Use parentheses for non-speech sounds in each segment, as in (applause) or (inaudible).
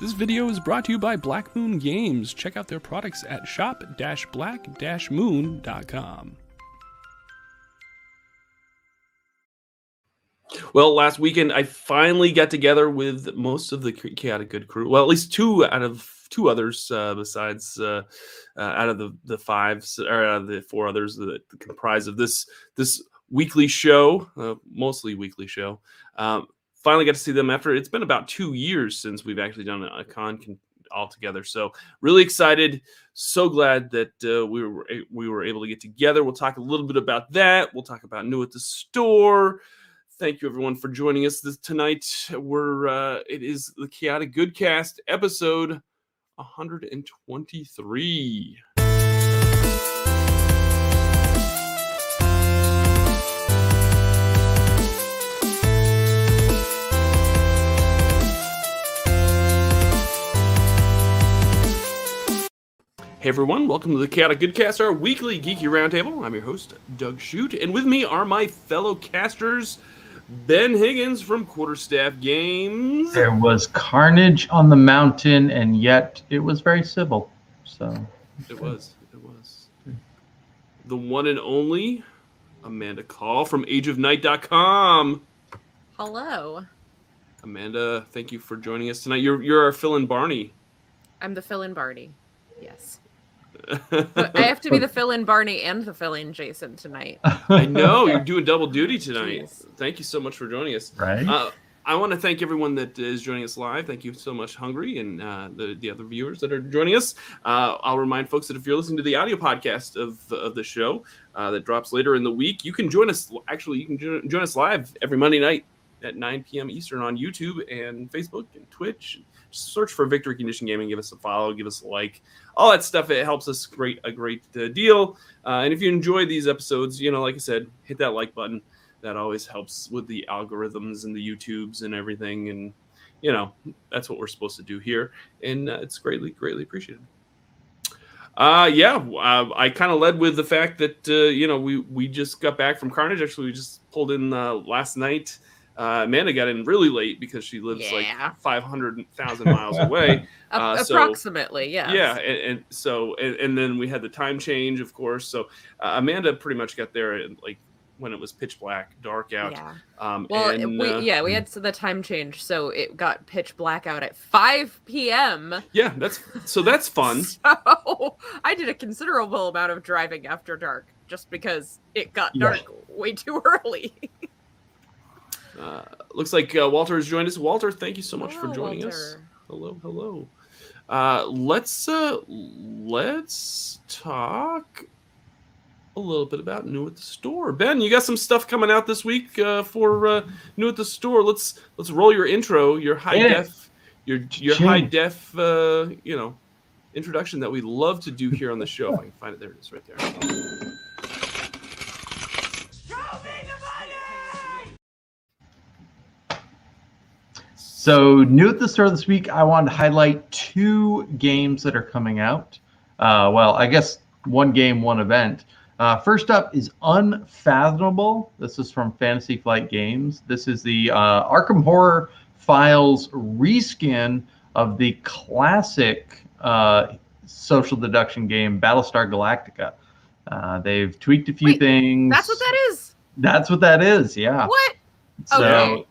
This video is brought to you by Black Moon Games. Check out their products at shop-black-moon.com. Well, last weekend I finally got together with most of the chaotic good crew. Well, at least two out of two others uh, besides uh, uh, out of the the five or out of the four others that comprise of this this weekly show, uh, mostly weekly show. Um, finally got to see them after it's been about two years since we've actually done a con all together. So really excited. So glad that uh, we were we were able to get together. We'll talk a little bit about that. We'll talk about new at the store. Thank you everyone for joining us this, tonight. We're uh, it is the Chaotic Goodcast episode 123. Hey everyone, welcome to the Chaotic Goodcast, our weekly geeky roundtable. I'm your host, Doug Shoot, and with me are my fellow casters, Ben Higgins from Quarterstaff Games. There was carnage on the mountain, and yet it was very civil. So it was, it was. The one and only Amanda Call from AgeOfNight.com. Hello. Amanda, thank you for joining us tonight. You're you're our fill-in Barney. I'm the fill-in Barney. Yes. But I have to be the (laughs) fill-in Barney and the fill-in Jason tonight. I know (laughs) you're doing double duty tonight. Jeez. Thank you so much for joining us. right. Uh, I want to thank everyone that is joining us live. Thank you so much, Hungry, and uh, the, the other viewers that are joining us. Uh, I'll remind folks that if you're listening to the audio podcast of, of the show uh, that drops later in the week, you can join us. Actually, you can jo- join us live every Monday night at 9 p.m. Eastern on YouTube and Facebook and Twitch. Search for Victory Condition Gaming. Give us a follow. Give us a like. All that stuff. It helps us great a great uh, deal. Uh, and if you enjoy these episodes, you know, like I said, hit that like button that always helps with the algorithms and the YouTubes and everything. And you know, that's what we're supposed to do here, and uh, it's greatly, greatly appreciated. Uh, yeah, uh, I kind of led with the fact that uh, you know we we just got back from Carnage. Actually, we just pulled in uh, last night. Uh, Amanda got in really late because she lives Yeah. like five hundred thousand miles away. (laughs) Uh, so- approximately, yes. Yeah, and, and so and, and then we had the time change, of course. So uh, Amanda pretty much got there at, like when it was pitch black, dark out. Yeah. Um, Well, and, we, uh, yeah, we had the time change, so it got pitch black out at 5 p.m. yeah, that's so that's fun. (laughs) So I did a considerable amount of driving after dark just because it got Yeah. dark way too early. (laughs) Uh, looks like uh, Walter has joined us. Walter, thank you so much for Hello, joining us. Hello, hello. Uh, let's uh, let's talk a little bit about new at the store. Ben, you got some stuff coming out this week uh, for uh, new at the store. Let's let's roll your intro, your high Yeah. def, your your Cha-ching. high def, uh, you know, introduction that we love to do here on the show. I can find it, there it is, right there. So, new at the store this week, I wanted to highlight two games that are coming out. Uh, well, I guess one game, one event. Uh, first up is Unfathomable. This is from Fantasy Flight Games. This is the uh, Arkham Horror Files reskin of the classic uh, social deduction game Battlestar Galactica. Uh, they've tweaked a few Wait, things. That's what that is. That's what that is. Yeah. What? So, Okay.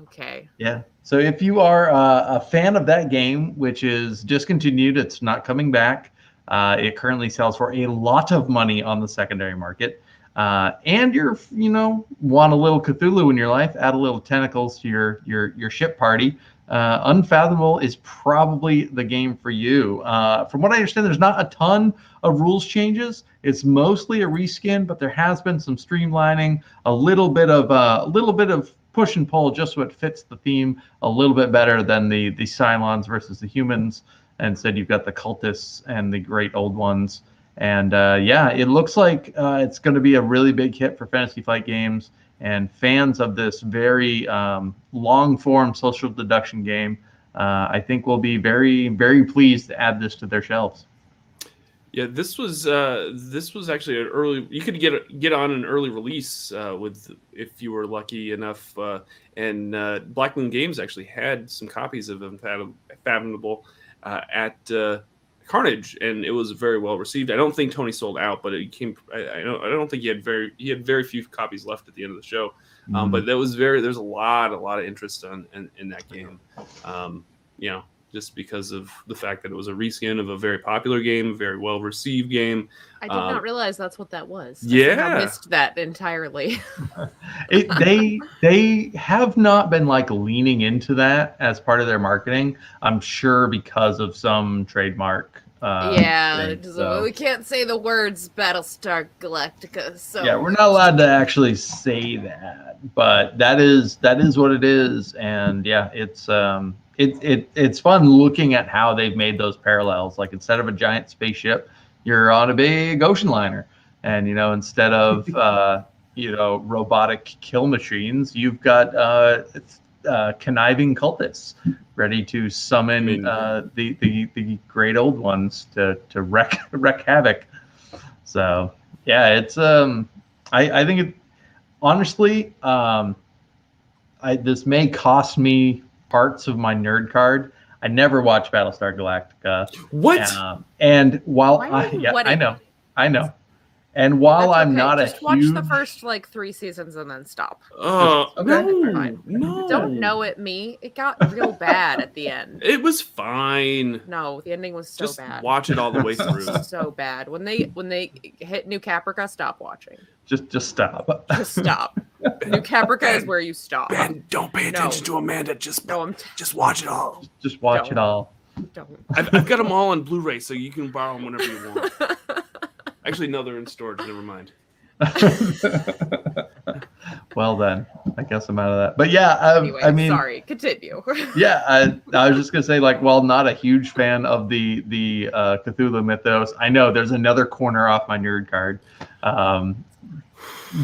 Okay. yeah. So if you are uh, a fan of that game, which is discontinued, it's not coming back. Uh, it currently sells for a lot of money on the secondary market. Uh, and you're, you know, want a little Cthulhu in your life, add a little tentacles to your your your ship party. Uh, Unfathomable is probably the game for you. Uh, from what I understand, there's not a ton of rules changes. It's mostly a reskin, but there has been some streamlining, a little bit of uh, a little bit of push and pull, just so it fits the theme a little bit better than the the Cylons versus the humans. And instead, you've got the cultists and the great old ones. And uh, yeah, it looks like uh, it's going to be a really big hit for Fantasy Flight Games and fans of this very um, long form social deduction game. Uh, I think will be very, very pleased to add this to their shelves. Yeah, this was uh, this was actually an early. You could get get on an early release uh, with if you were lucky enough. Uh, and uh, Black Moon Games actually had some copies of Unfathom- Fathomable uh, at uh, Carnage, and it was very well received. I don't think Tony sold out, but it came. I, I don't. I don't think he had very. He had very few copies left at the end of the show. Um, but that was very. There's a lot, a lot of interest on in, in that game. Um, you know, just because of the fact that it was a reskin of a very popular game, very well received game. I did Um, not realize that's what that was. I yeah. somehow missed that entirely. (laughs) it, they they have not been like leaning into that as part of their marketing. I'm sure because of some trademark. Uh, yeah, thing, so- we can't say the words Battlestar Galactica. So yeah, we're not allowed to actually say that, but that is that is what it is, and yeah, it's um it, it it's fun looking at how they've made those parallels. Like instead of a giant spaceship, you're on a big ocean liner, and you know instead of (laughs) uh, you know robotic kill machines, you've got uh, uh, conniving cultists ready to summon uh, the, the the great old ones to to wreck (laughs) wreck havoc. So yeah, it's um I I think it honestly um I this may cost me parts of my nerd card. I never watched Battlestar Galactica. What? Um, and while I are you yeah, I know. I know. And while That's I'm okay. not just a watch huge the first like three seasons and then stop. Uh, Okay. no, no. Don't know it, me. It got real bad at the end. (laughs) It was fine. No, the ending was so Just bad. watch it all the way (laughs) through. so bad. When they when they hit New Caprica, stop watching. just just stop. Just stop. (laughs) New Caprica is where you stop. Ben, don't pay No. attention to Amanda. Just No, I'm t- just watch it all. Just watch it Don't. all. don't. I've, I've got them all on Blu-ray, so you can borrow them whenever you want. Actually, no, they're in storage. Never mind. (laughs) well then, I guess I'm out of that. But yeah, um, anyway, I mean, sorry. Continue. (laughs) yeah, I, I was just gonna say, like, while not a huge fan of the the uh, Cthulhu mythos, I know there's another corner off my nerd card. Um,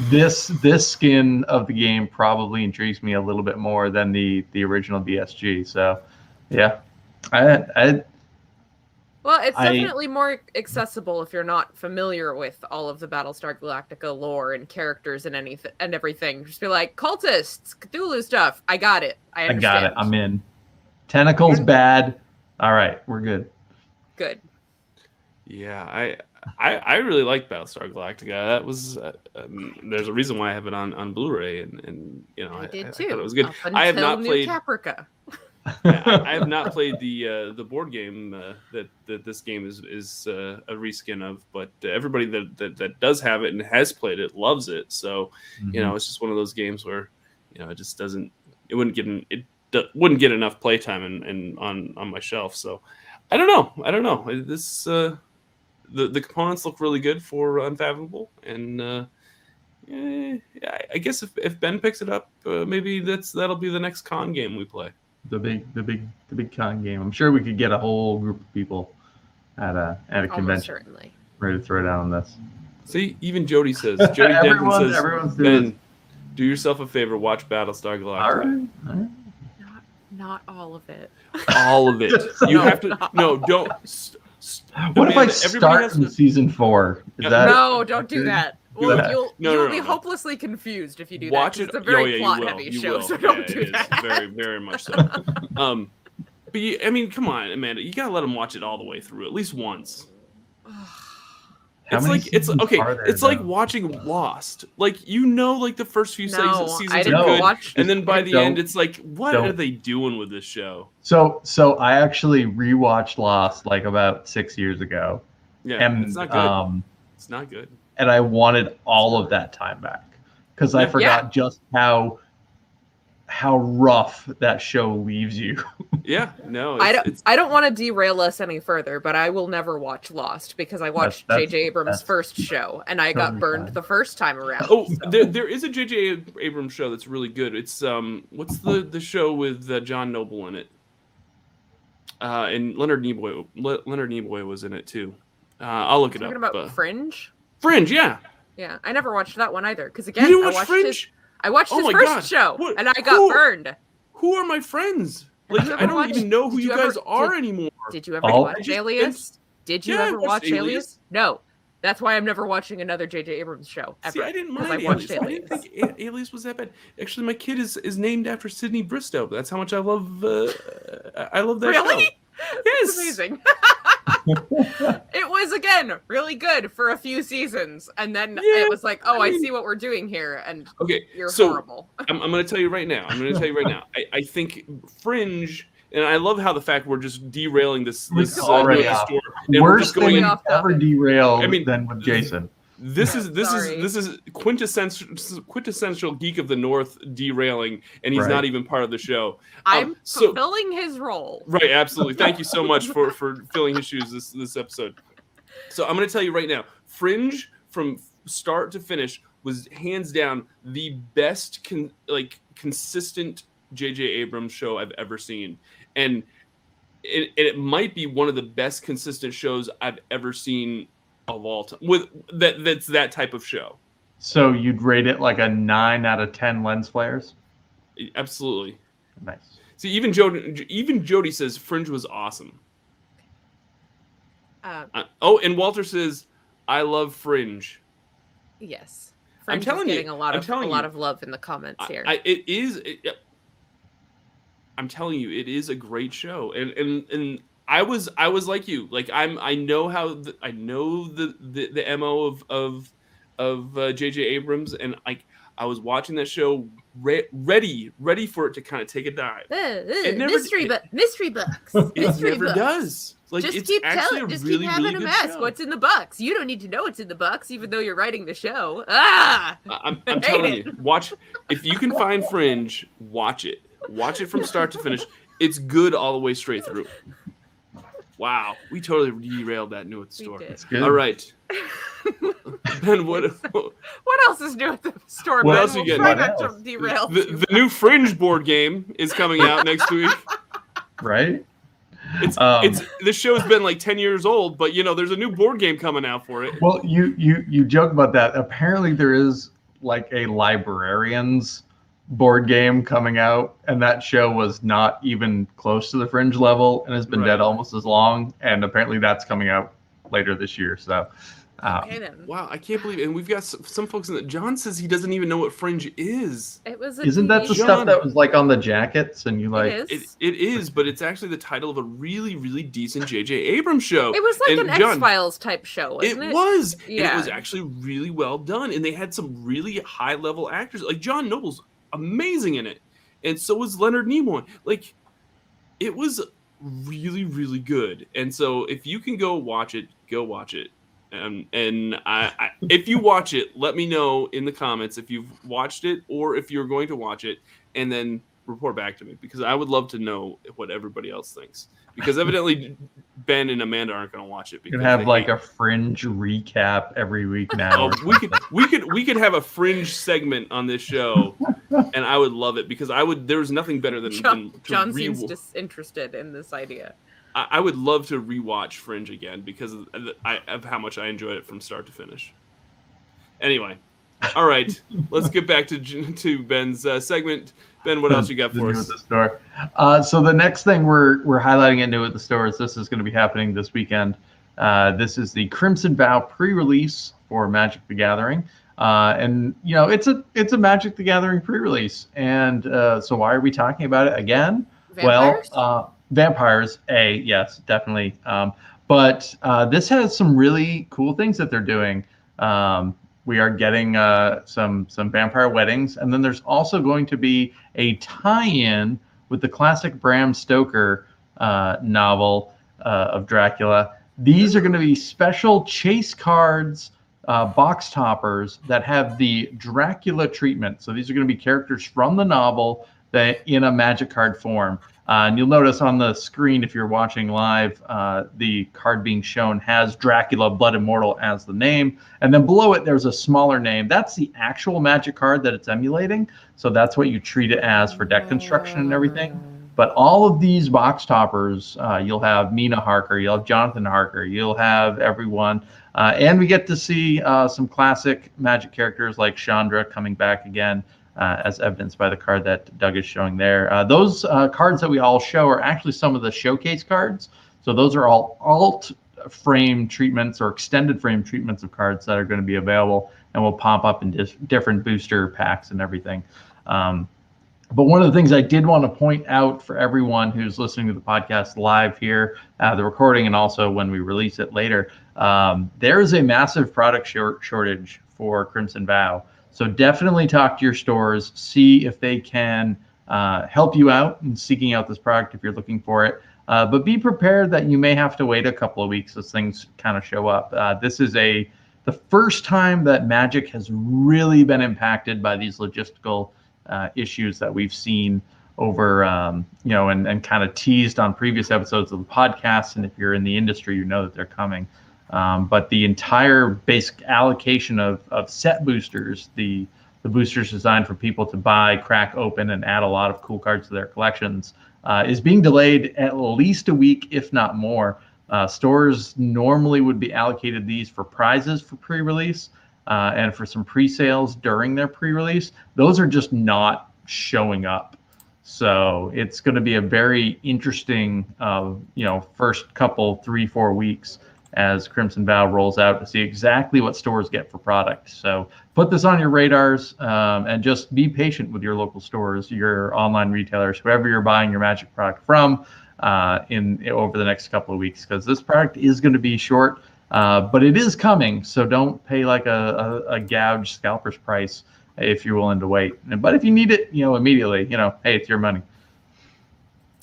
this this skin of the game probably intrigues me a little bit more than the the original BSG. So, yeah, I I well, it's I- definitely more accessible if you're not familiar with all of the Battlestar Galactica lore and characters and anything and everything. Just be like cultists, Cthulhu stuff. I got it. I I got it. I'm in. Tentacles bad. All right, we're good. good. Yeah, I I, I really like Battlestar Galactica. That was uh, um, there's a reason why I have it on, on Blu-ray, and, and you know I, I, did I too. thought it was good. Up I have until not New played. Caprica. (laughs) (laughs) I, I have not played the uh, the board game uh, that that this game is is uh, a reskin of, but everybody that, that that does have it and has played it loves it. So you Mm-hmm. know, it's just one of those games where you know it just doesn't it wouldn't get an, it d- wouldn't get enough playtime and and on on my shelf. So I don't know. I don't know. This uh, the the components look really good for Unfathomable, and uh, eh, I- I guess if, if Ben picks it up, uh, maybe that's that'll be the next con game we play. The big the big the big con game. I'm sure we could get a whole group of people at a at a Almost convention certainly. ready to throw down on this. See, even Jody says. (laughs) Jody Denton says, everyone's doing Ben, do yourself a favor, watch Battlestar Galactica. All right. All right. Not not all of it. All of it. (laughs) You No, have to. No, don't. St- st- What if I start has in to- season four? Is No, that no, don't do that. Do Well, that. you'll No, you'll no, be no, no. hopelessly confused if you do watch that. 'cause it. It's a very oh, yeah, plot you will. heavy you show, will. so don't do it is that. very, very much so. (laughs) um, but you, I mean, come on, Amanda, you gotta let them watch it all the way through at least once. (sighs) It's like it's okay. there, It's like watching Lost. Like you know, like the first few no, seasons, I seasons didn't are good, watch. and then by the end, it's like, what don't. are they doing with this show? So so I actually rewatched Lost like about six years ago, Yeah, and it's not good. um it's not good. And I wanted all of that time back because I Yeah. forgot just how how rough that show leaves you. (laughs) Yeah, no, I don't. it's I don't want to derail us any further, but I will never watch Lost because I watched J.J. Abrams' that's first show and I got burned fine. the first time around. Oh, so. there, there is a J.J. Abrams show that's really good. It's um, what's the the show with uh, John Noble in it? Uh, and Leonard Nimoy. Le- Leonard Nimoy was in it too. Uh, I'll look it up. Talking up. about uh, Fringe. Fringe, yeah. Yeah, I never watched that one either. Because You again, didn't I watch watched Fringe? his. I watched Oh his first God. show What- and I got who- burned. Who are my friends? Like I don't watch- even know who you, you guys ever- are did- anymore. Did you ever Oh. Watch just- Alias? Did you Yeah, ever watch Alias? Alias. No. That's why I'm never watching another J.J. Abrams show ever. See, I didn't mind I watched Alias. I didn't think Alias was that bad. Actually, my kid is is named after Sydney Bristow. That's how much I love uh, I love that Really? show. It's Yes. amazing. (laughs) (laughs) it was again really good for a few seasons, and then Yeah, it was like, oh, I I, see what we're doing here, and Okay, you're so horrible. (laughs) I'm, I'm going to tell you right now. I'm going to tell you right now. I, I think Fringe, and I love how the fact we're just derailing this. We're this uh, already news off. story, and we're Worse just thing going. you've off ever topic. derailed I mean, than with Jason. This is this is this is quintessential quintessential geek of the north derailing, and he's Right. not even part of the show. Um, I'm so- fulfilling his role. Right, absolutely. Thank you so (laughs) much for for filling his shoes this this episode. So I'm going to tell you right now, Fringe from start to finish was hands down the best con- like consistent JJ Abrams show I've ever seen. And it, it might be one of the best consistent shows I've ever seen of all time with that that's that type of show. So you'd rate it like a nine out of ten lens flares. Absolutely. Nice. See, even Jody, even Jody says Fringe was awesome. Uh, Uh, oh, and Walter says, "I love Fringe." yes, I'm Fringe is telling you, a lot I'm of a lot you. of love in the comments here. I, it is. It. I'm telling you, it is a great show, and and and I was I was like you, like I'm I know how the, I know the the, the mo of of of uh, J.J. Abrams, and like I was watching that show re- ready ready for it to kind of take a dive. Uh, uh, never- mystery, but mystery books. It mystery never books. does. Like just it's keep telling, a just really keep having really them ask show. what's in the box. You don't need to know what's in the box, even though you're writing the show. Ah, I'm, (laughs) I'm telling it. you, watch if you can find Fringe, watch it. Watch it from start to finish. It's good all the way straight through. Wow, we totally derailed that new at the store. did. Good. All right, (laughs) Ben, what? What else is new at the store? What Ben? else you We'll getting? not to derail. The, too the new Fringe board game is coming out next week. (laughs) Right? It's Um, it's the show's been like ten years old, but you know there's a new board game coming out for it. Well, you you you joke about that. Apparently, there is like a librarians board game coming out, and that show was not even close to the fringe level, and has been Right. dead almost as long. And apparently, that's coming out later this year. So, um, Okay then. Wow, I can't believe, It. and we've got some, some folks in the. John says he doesn't even know what Fringe is. It was. A isn't that the show. stuff that was like on the jackets, and you like? it It, is. it is, but it's actually the title of a really, really decent J.J. Abrams show. It was like And an X Files type show, It, wasn't it? was, and it was actually really well done, and they had some really high level actors. Like John Noble's amazing in it, and so was Leonard Nimoy. Like, it was really, really good. And so, if you can go watch it, go watch it. Um, and I, I, if you watch it, let me know in the comments if you've watched it or if you're going to watch it, and then report back to me because I would love to know what everybody else thinks. Because evidently, (laughs) Ben and Amanda aren't going to watch it. Because can have like a fringe recap every week now. (laughs) Oh, we could we could we could have a fringe segment on this show, (laughs) and I would love it because I would. There's nothing better than, John, than John re- seems disinterested in this idea. I, I would love to rewatch Fringe again because of, I, of how much I enjoyed it from start to finish. Anyway, (laughs) all right, let's get back to to Ben's uh, segment. Ben, what else you got for us? at the store. Uh, so the next thing we're we're highlighting into at the store is this is going to be happening this weekend. Uh, this is the Crimson Vow pre-release for Magic the Gathering, uh, and you know it's a it's a Magic the Gathering pre-release. And uh, so why are we talking about it again? Vampires? Well, uh, vampires. A yes, definitely. Um, but uh, this has some really cool things that they're doing. Um, we are getting uh, some some vampire weddings, and then there's also going to be a tie-in with the classic Bram Stoker uh, novel uh, of Dracula. These are going to be special chase cards, uh, box toppers that have the Dracula treatment. So these are going to be characters from the novel that in a magic card form. Uh, and you'll notice on the screen, if you're watching live, uh, the card being shown has Dracula Blood Immortal as the name. And then below it, there's a smaller name. That's the actual magic card that it's emulating. So that's what you treat it as for deck construction and everything. But all of these box toppers, uh, you'll have Mina Harker, you'll have Jonathan Harker, you'll have everyone. Uh, and we get to see uh, some classic magic characters like Chandra coming back again uh, as evidenced by the card that Doug is showing there. Uh, those uh, cards that we all show are actually some of the showcase cards. So those are all alt frame treatments or extended frame treatments of cards that are going to be available and will pop up in dis- different booster packs and everything. Um, But one of the things I did want to point out for everyone who's listening to the podcast live here, uh, the recording, and also when we release it later, um, there is a massive product short shortage for Crimson Vow. So definitely talk to your stores, see if they can uh, help you out in seeking out this product if you're looking for it. Uh, but be prepared that you may have to wait a couple of weeks as things kind of show up. Uh, this is a the first time that Magic has really been impacted by these logistical uh, issues that we've seen over, um, you know, and, and kind of teased on previous episodes of the podcast. And if you're in the industry, you know that they're coming. Um, but the entire basic allocation of, of set boosters, the the boosters designed for people to buy, crack open, and add a lot of cool cards to their collections, uh, is being delayed at least a week, if not more. Uh, stores normally would be allocated these for prizes for pre-release uh, and for some pre-sales during their pre-release. Those are just not showing up. So it's going to be a very interesting, uh, you know, first couple three four weeks as Crimson Vow rolls out to see exactly what stores get for product. So put this on your radars um, and just be patient with your local stores, your online retailers, whoever you're buying your Magic product from uh, in over the next couple of weeks because this product is going to be short, uh, but it is coming. So don't pay like a, a, a gouge scalper's price if you're willing to wait. But if you need it, you know, immediately, you know, hey, it's your money.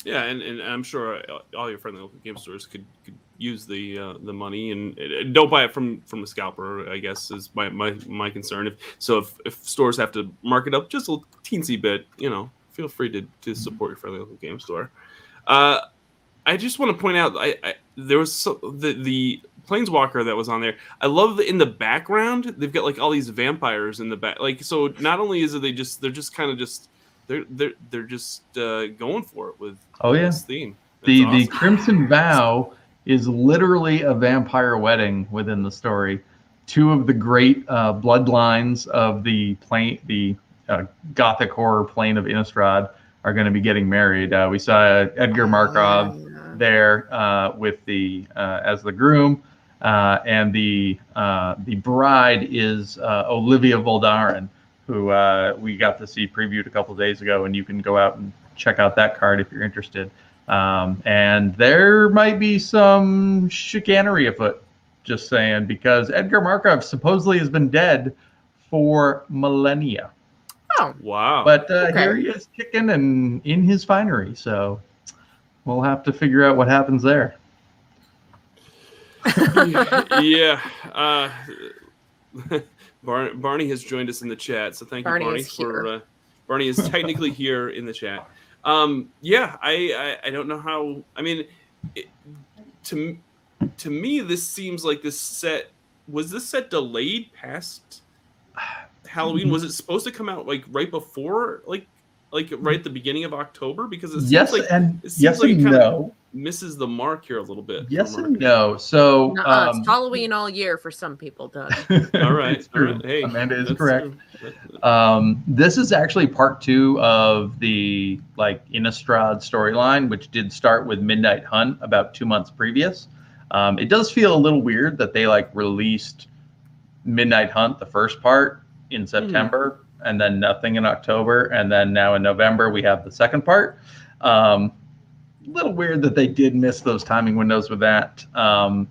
Yeah, and, and I'm sure all your friendly local game stores could, could use the uh, the money and uh, don't buy it from from a scalper. I guess is my my, my concern. If so, if, if stores have to mark it up just a teensy bit, you know, feel free to, to support your friendly local game store. Uh, I just want to point out, I, I there was so, the the planeswalker that was on there. I love the, in the background they've got like all these vampires in the back. Like so, not only is it they just they're just kind of just they're they're they're just uh, going for it with oh yeah this theme. That's the awesome. the Crimson Vow is literally a vampire wedding within the story. Two of the great uh, bloodlines of the plane, the uh, gothic horror plane of Innistrad, are going to be getting married. Uh, we saw Edgar Markov Yeah. there uh, with the uh, as the groom, uh, and the uh, the bride is uh, Olivia Voldaren, who uh, we got to see previewed a couple days ago, and you can go out and check out that card if you're interested. Um, and there might be some chicanery afoot, just saying, because Edgar Markov supposedly has been dead for millennia. Oh, wow. But uh, Okay. here he is kicking and in his finery. So we'll have to figure out what happens there. (laughs) yeah. (laughs) Uh, (laughs) Bar- Barney has joined us in the chat, so thank Barney you, Barney, is for here. uh, Barney is technically here in the chat. Um, yeah, I, I I don't know how. I mean, it, to to me, this seems like this set was this set delayed past Halloween. Was it supposed to come out like right before, like like right at the beginning of October? Because it seems Yes like and it seems yes like and no. Misses the mark here a little bit. Yes and no. So um, it's Halloween all year for some people, Doug. (laughs) All right, it's true. right. Hey, Amanda is correct. Um, this is actually part two of the like Innistrad storyline, which did start with Midnight Hunt about two months previous. Um, it does feel a little weird that they like released Midnight Hunt, the first part, in September, and then nothing in October, and then now in November we have the second part. Um, little weird that they did miss those timing windows with that. Um,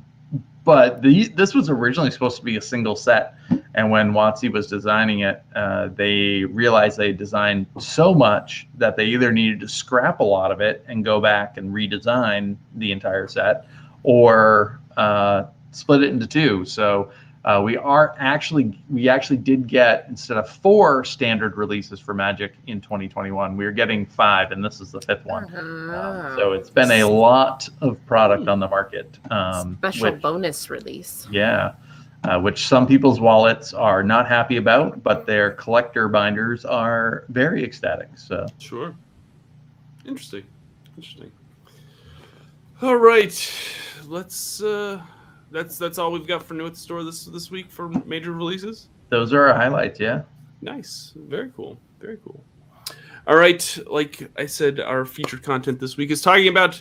but the, this was originally supposed to be a single set. And when WotC was designing it, uh, they realized they designed so much that they either needed to scrap a lot of it and go back and redesign the entire set, or uh, split it into two. So uh, we are actually we actually did get instead of four standard releases for Magic in 2021, we are getting five, and this is the fifth one. Um, so it's been a lot of product on the market. Um, special which- bonus release. yeah, uh, which some people's wallets are not happy about, but their collector binders are very ecstatic. So Sure. Interesting. Interesting. All right. Let's uh that's that's all we've got for new at the store this this week for major releases. those are our highlights. Yeah. Nice. Very cool. Very cool. All right. Like I said, our featured content this week is talking about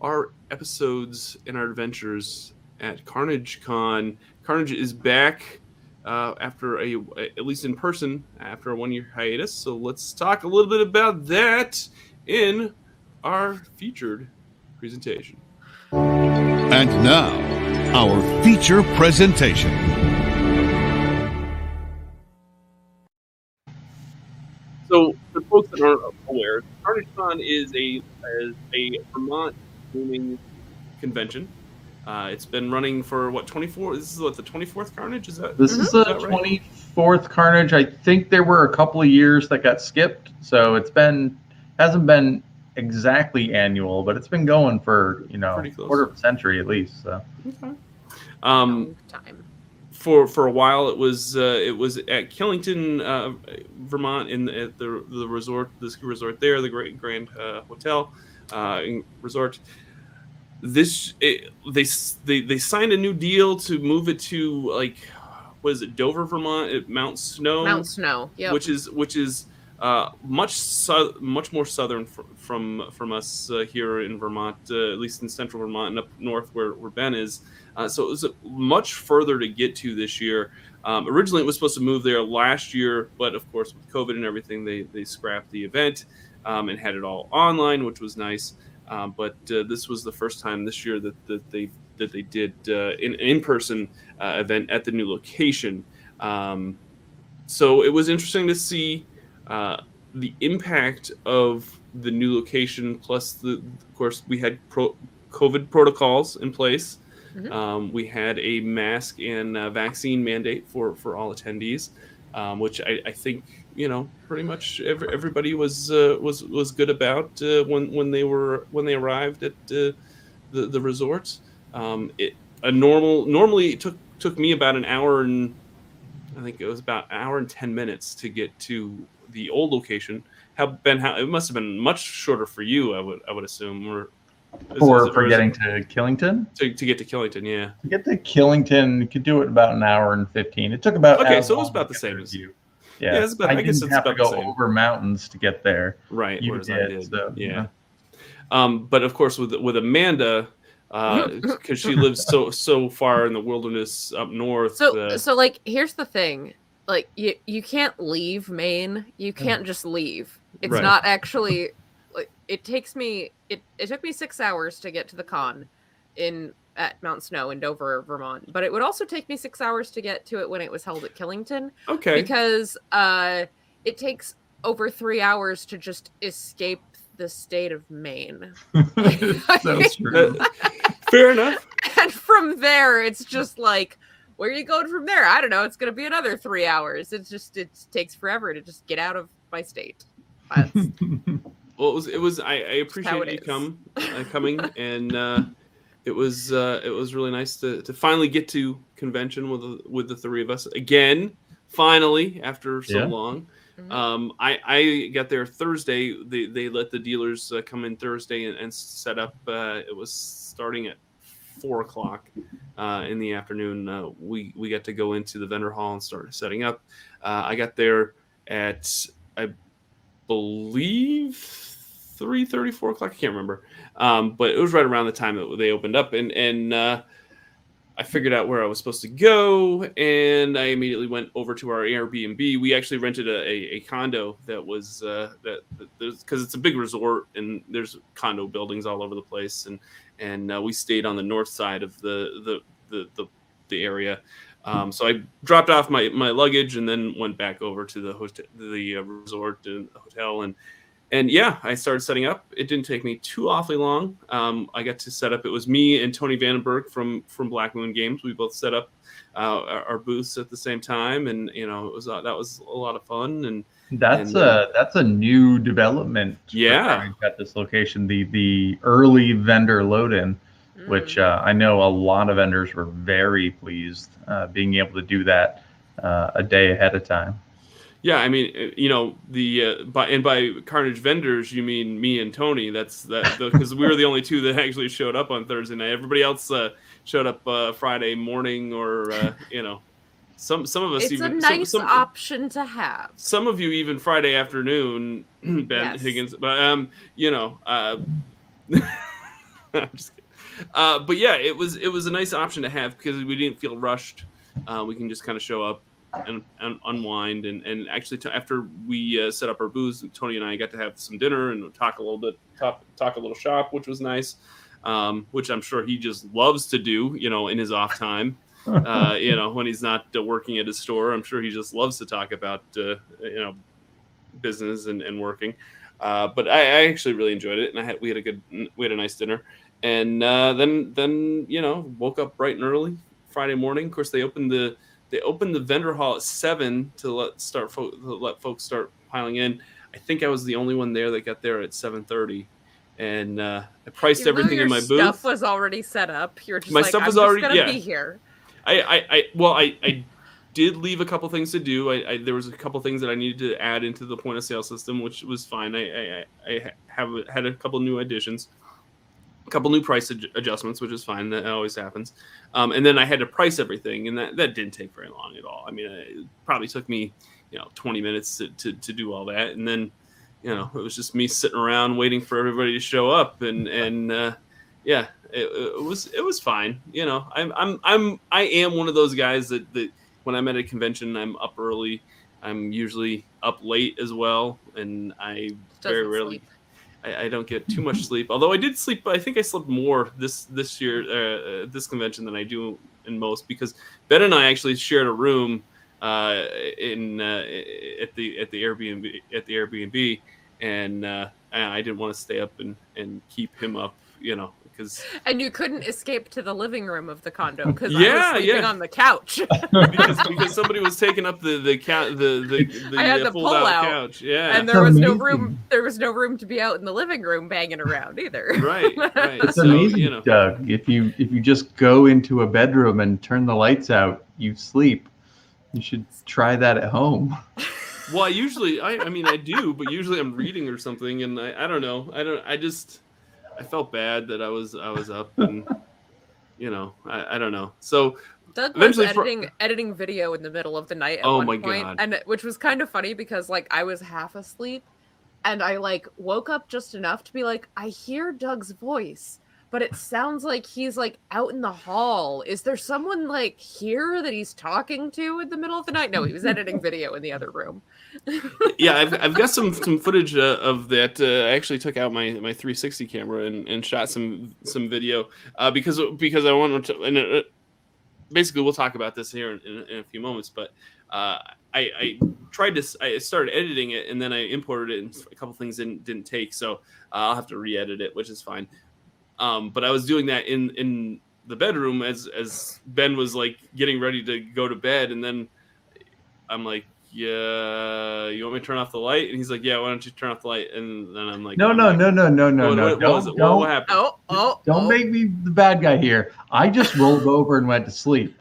our episodes and our adventures at Carnage Con. Carnage is back. uh, after a at least in person after a one year hiatus. So let's talk a little bit about that in our featured presentation. And now, our feature presentation. So, for folks that aren't aware, CarnageCon is a is a Vermont gaming convention. Uh, it's been running for what 24? This is what the 24th Carnage is that? This is the right? 24th Carnage. I think there were a couple of years that got skipped, so it's been hasn't been exactly annual, but it's been going for you know Pretty quarter of a century at least. So Okay. Um, time. for for a while it was uh, it was at Killington, uh, Vermont, in the, at the the resort, the ski resort there, the Great Grand uh, Hotel uh, resort. This it, they they they signed a new deal to move it to like what is it Dover, Vermont, at Mount Snow, Mount Snow. Yep. which is which is uh, much sou- much more southern fr- from from us uh, here in Vermont, uh, at least in central Vermont and up north where, where Ben is. Uh, so it was much further to get to this year. Um, originally, it was supposed to move there last year, but of course, with COVID and everything, they they scrapped the event um, and had it all online, which was nice. Um, but uh, this was the first time this year that, that they that they did uh, an in person uh, event at the new location. Um, so it was interesting to see uh, the impact of the new location. Plus, the of course we had pro- COVID protocols in place. Mhm. Um, we had a mask and uh, vaccine mandate for for all attendees, um, which I, I think you know pretty much every, everybody was uh, was was good about uh, when when they were when they arrived at uh, the the resorts. Um, it a normal normally it took took me about an hour and I think it was about an hour and ten minutes to get to the old location. How Ben? How it must have been much shorter for you. I would I would assume. For for or is getting to Killington, to, to get to Killington, yeah. to get to Killington, you could do it in about an hour and fifteen. It took about Okay, so it was about the same as- as you. Yeah, Yeah, it's about- I, I guess didn't it's have to about the go same. over mountains to get there. Right, You did, I did. so, yeah. yeah. Um, but of course, with with Amanda, (laughs) because she lives so so far in the wilderness up north. So uh, so like here's the thing. Like you you can't leave Maine. You can't just leave. It's Right. not actually like it takes me it, it took me 6 hours to get to the con in at Mount Snow in Dover, Vermont. But it would also take me 6 hours to get to it when it was held at Killington okay, because uh it takes over 3 hours to just escape the state of Maine. (laughs) so (laughs) true. Fair enough. and from there it's just like where are you going from there i don't know it's going to be another three hours it's just it takes forever to just get out of my state That's, (laughs) Well, it was it was I, I appreciate you is. come uh, (laughs) coming and uh, it was uh, it was really nice to, to finally get to convention with the, with the three of us again. Finally, after so Yeah. long. Mhm. Um, I, I got there Thursday. They, they let the dealers uh, come in Thursday and, and set up. Uh, it was starting at four o'clock uh, in the afternoon. Uh, we we got to go into the vendor hall and start setting up. Uh, I got there at I believe three thirty, four o'clock. I can't remember, um, but it was right around the time that they opened up, and and uh, I figured out where I was supposed to go, and I immediately went over to our Airbnb. We actually rented a, a, a condo that was uh, that because it's a big resort and there's condo buildings all over the place, and and uh, we stayed on the north side of the the the the, the area. Um, so I dropped off my, my luggage and then went back over to the hotel, the uh, resort and hotel, and and yeah, I started setting up. It didn't take me too awfully long. Um, I got to set up. It was me and Tony Vandenberg from from Black Moon Games. We both set up uh, our, our booths at the same time, and you know it was uh, that was a lot of fun. And That's And, uh, a that's a new development. Yeah. At this location, the the early vendor load in, Mm. which uh, I know a lot of vendors were very pleased uh, being able to do that uh, a day ahead of time. yeah, I mean, uh, you know, the uh, by and by Carnage vendors, you mean me and Tony. That's that because we were the only two that (laughs) actually showed up on Thursday night. Everybody else uh, showed up uh, Friday morning, or uh, you know, some some of us it's a even some- nice some, option to have some of you even Friday afternoon, (clears throat) Ben Yes. Higgins. But um, you know, uh, (laughs) I'm just kidding. Uh, but yeah, it was it was a nice option to have because we didn't feel rushed. Uh, we can just kind of show up and, and unwind and and actually t- after we uh, set up our booze, Tony and I got to have some dinner and talk a little bit, talk talk a little shop, which was nice. Um, which I'm sure he just loves to do, you know, in his off time. (laughs) Uh, you know, when he's not uh, working at his store, I'm sure he just loves to talk about, uh, you know, business and, and working. Uh, but I, I, actually really enjoyed it, and I had we had a good we had a nice dinner, and uh, then then you know woke up bright and early Friday morning. Of course, they opened the they opened the vendor hall at seven to let start fo- to let folks start piling in. I think I was the only one there that got there at seven thirty, and uh, I priced though everything in my booth. Stuff was already set up. You're just My like, stuff was already- gonna yeah. be here. I, I, I well, I, I did leave a couple things to do. I, I there was a couple things that I needed to add into the point of sale system, which was fine. I, I, I have had a couple new additions, a couple new price ad- adjustments, which is fine. That always happens. Um, and then I had to price everything, and that, that didn't take very long at all. I mean, it probably took me, you know, 20 minutes to, to, to do all that, and then, you know, it was just me sitting around waiting for everybody to show up, and and uh, yeah, it, it was it was fine. You know, I'm I'm I'm I am one of those guys that that when I'm at a convention, I'm up early. I'm usually up late as well, and I very Doesn't rarely. sleep. I, I don't get too much sleep. Although I did sleep, I think I slept more this this year, uh, uh, this convention than I do in most because Ben and I actually shared a room uh, in uh, at the at the Airbnb at the Airbnb, and uh, I didn't want to stay up and and keep him up, you know, because And you couldn't escape to the living room of the condo because I was sleeping yeah. on the couch. (laughs) because, because somebody was taking up the the couch the the, the, I had the fold out pull-out, couch. Yeah, and there was no room. There was no room to be out in the living room banging around either. right, right. It's (laughs) so amazing, you know, Doug. If you if you just go into a bedroom and turn the lights out, you sleep. You should try that at home. Well, I usually, I, I mean, I do, but usually I'm reading or something, and I, I don't know, I don't, I just, I felt bad that I was, I was up, and (laughs) you know, I, I don't know. So Doug was Eventually for- editing editing video in the middle of the night at Oh one my point, God. and which was kind of funny because like I was half asleep, and I like woke up just enough to be like, I hear Doug's voice, but it sounds like he's like out in the hall. Is there someone like here that he's talking to in the middle of the night? No, he was editing (laughs) video in the other room. Yeah, I've, I've got some some footage uh, of that. Uh, I actually took out my, my 360 camera and, and shot some some video uh, because because I wanted to. And uh, basically, we'll talk about this here in, in, in a few moments. But uh, I, I tried to. I started editing it and then I imported it, and a couple things didn't didn't take. So uh, I'll have to re-edit it, which is fine. Um, but I was doing that in in the bedroom as as Ben was like getting ready to go to bed, and then I'm like, "Yeah, you want me to turn off the light?" And he's like, "Yeah, why don't you turn off the light?" And then I'm like, No, I'm no, like, no, no, no, no, What, no. what, what Don't. What, don't, what happened? Oh, oh, don't oh. make me the bad guy here. I just rolled over and went to sleep.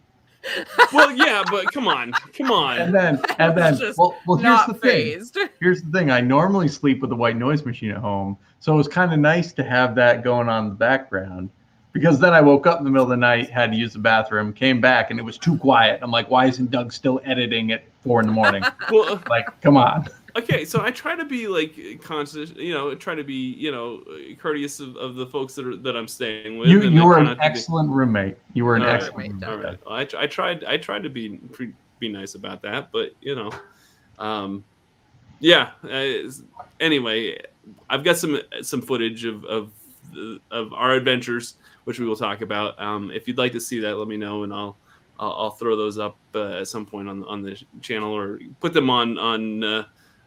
Well, yeah, but come on, come on. And then, and then, well, well here's not the thing. Here's the thing. I normally sleep with a white noise machine at home, so it was kind of nice to have that going on in the background. Because then I woke up in the middle of the night, had to use the bathroom, came back, and it was too quiet. I'm like, why isn't Doug still editing at four in the morning? (laughs) Well, like, come on. okay, so I try to be like conscious, you know, try to be, you know, courteous of, of the folks that are that I'm staying with. You and you were an to be- excellent roommate. You were an All right. excellent Roommate, All right. Well, I, I tried. I tried to be be nice about that, but you know, um, yeah. Uh, anyway, I've got some some footage of of of our adventures, which we will talk about. Um, if you'd like to see that, let me know, and I'll I'll, I'll throw those up uh, at some point on on the channel or put them on on uh,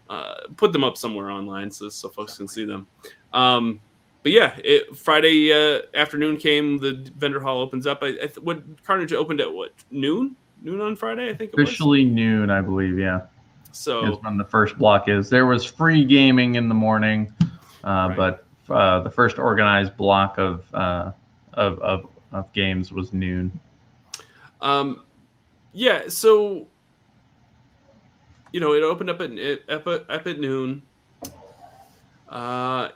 uh, put them up somewhere online so so folks can see them. Um, but yeah, it, Friday uh, afternoon came. The vendor hall opens up. I, I th- what Carnage opened at what noon? Noon on Friday, I think. It was. Officially noon, I believe. Yeah, So is when the first block is. There was free gaming in the morning, uh, Right. but uh, the first organized block of, uh, of of of games was noon. Um, yeah, so you know, it opened up at up at, up at noon. Uh,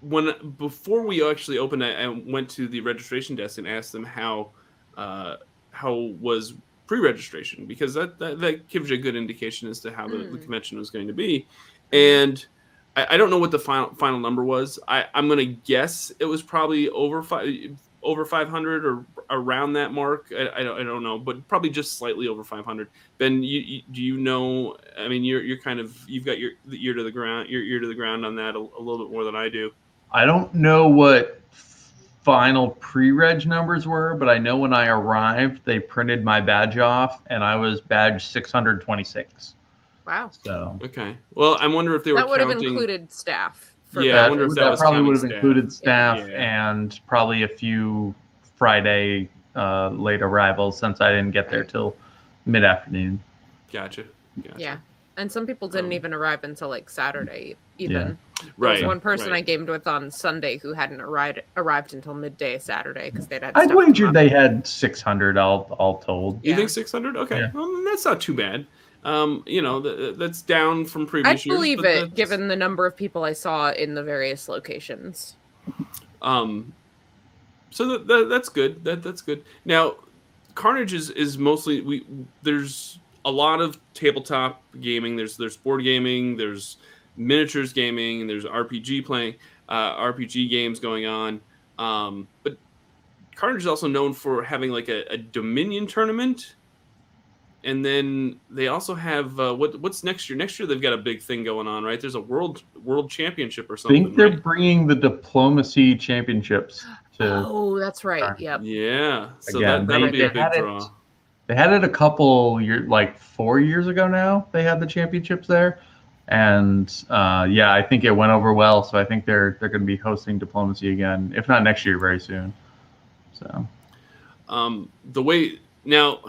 when before we actually opened, I, I went to the registration desk and asked them how uh, how was pre-registration because that, that that gives you a good indication as to how the, the Mm. convention was going to be, and. I, I don't know what the final final number was. I, I'm gonna guess it was probably over five over 500 or around that mark. I, I, don't, I don't know, but probably just slightly over 500. Ben, you, you, do you know? I mean, you're you're kind of you've got your ear to the ground, your ear to the ground on that a, a little bit more than I do. I don't know what final pre-reg numbers were, but I know when I arrived, they printed my badge off, and I was badge 626. Wow. So okay. Well, I'm wondering if they that were That would have included staff. Yeah, that, I wonder if that, that was probably would have staff. included staff Yeah. and probably a few Friday uh, late arrivals since I didn't get there till mid-afternoon. Gotcha. gotcha. Yeah. And some people didn't Um, even arrive until like Saturday, even. There Right. was one person I gamed with on Sunday who hadn't arrived arrived until midday Saturday because they'd had. I'd stuff come wager they had 600 all all told. You Yeah. think 600? Okay. Yeah. Well, that's not too bad. Um, you know, th- that's down from previous years. believe but it given the number of people I saw in the various locations. Um, so that, that that's good. That that's good. Now, Carnage is is mostly we. There's a lot of tabletop gaming. There's there's board gaming. There's miniatures gaming. There's RPG playing, uh, RPG games going on. Um, but Carnage is also known for having like a, a Dominion tournament. And then they also have uh, what what's next year? Next year they've got a big thing going on, right? There's a world world championship or something. I think they're right? bringing the diplomacy championships to. Oh, that's right. Sure. Yep. Yeah, so Again, that, that'll they- be a big had it- draw. They had it a couple year, like four years ago now. They had the championships there, and uh, yeah, I think it went over well. So I think they're they're going to be hosting diplomacy again, if not next year, very soon. So Um, the way now,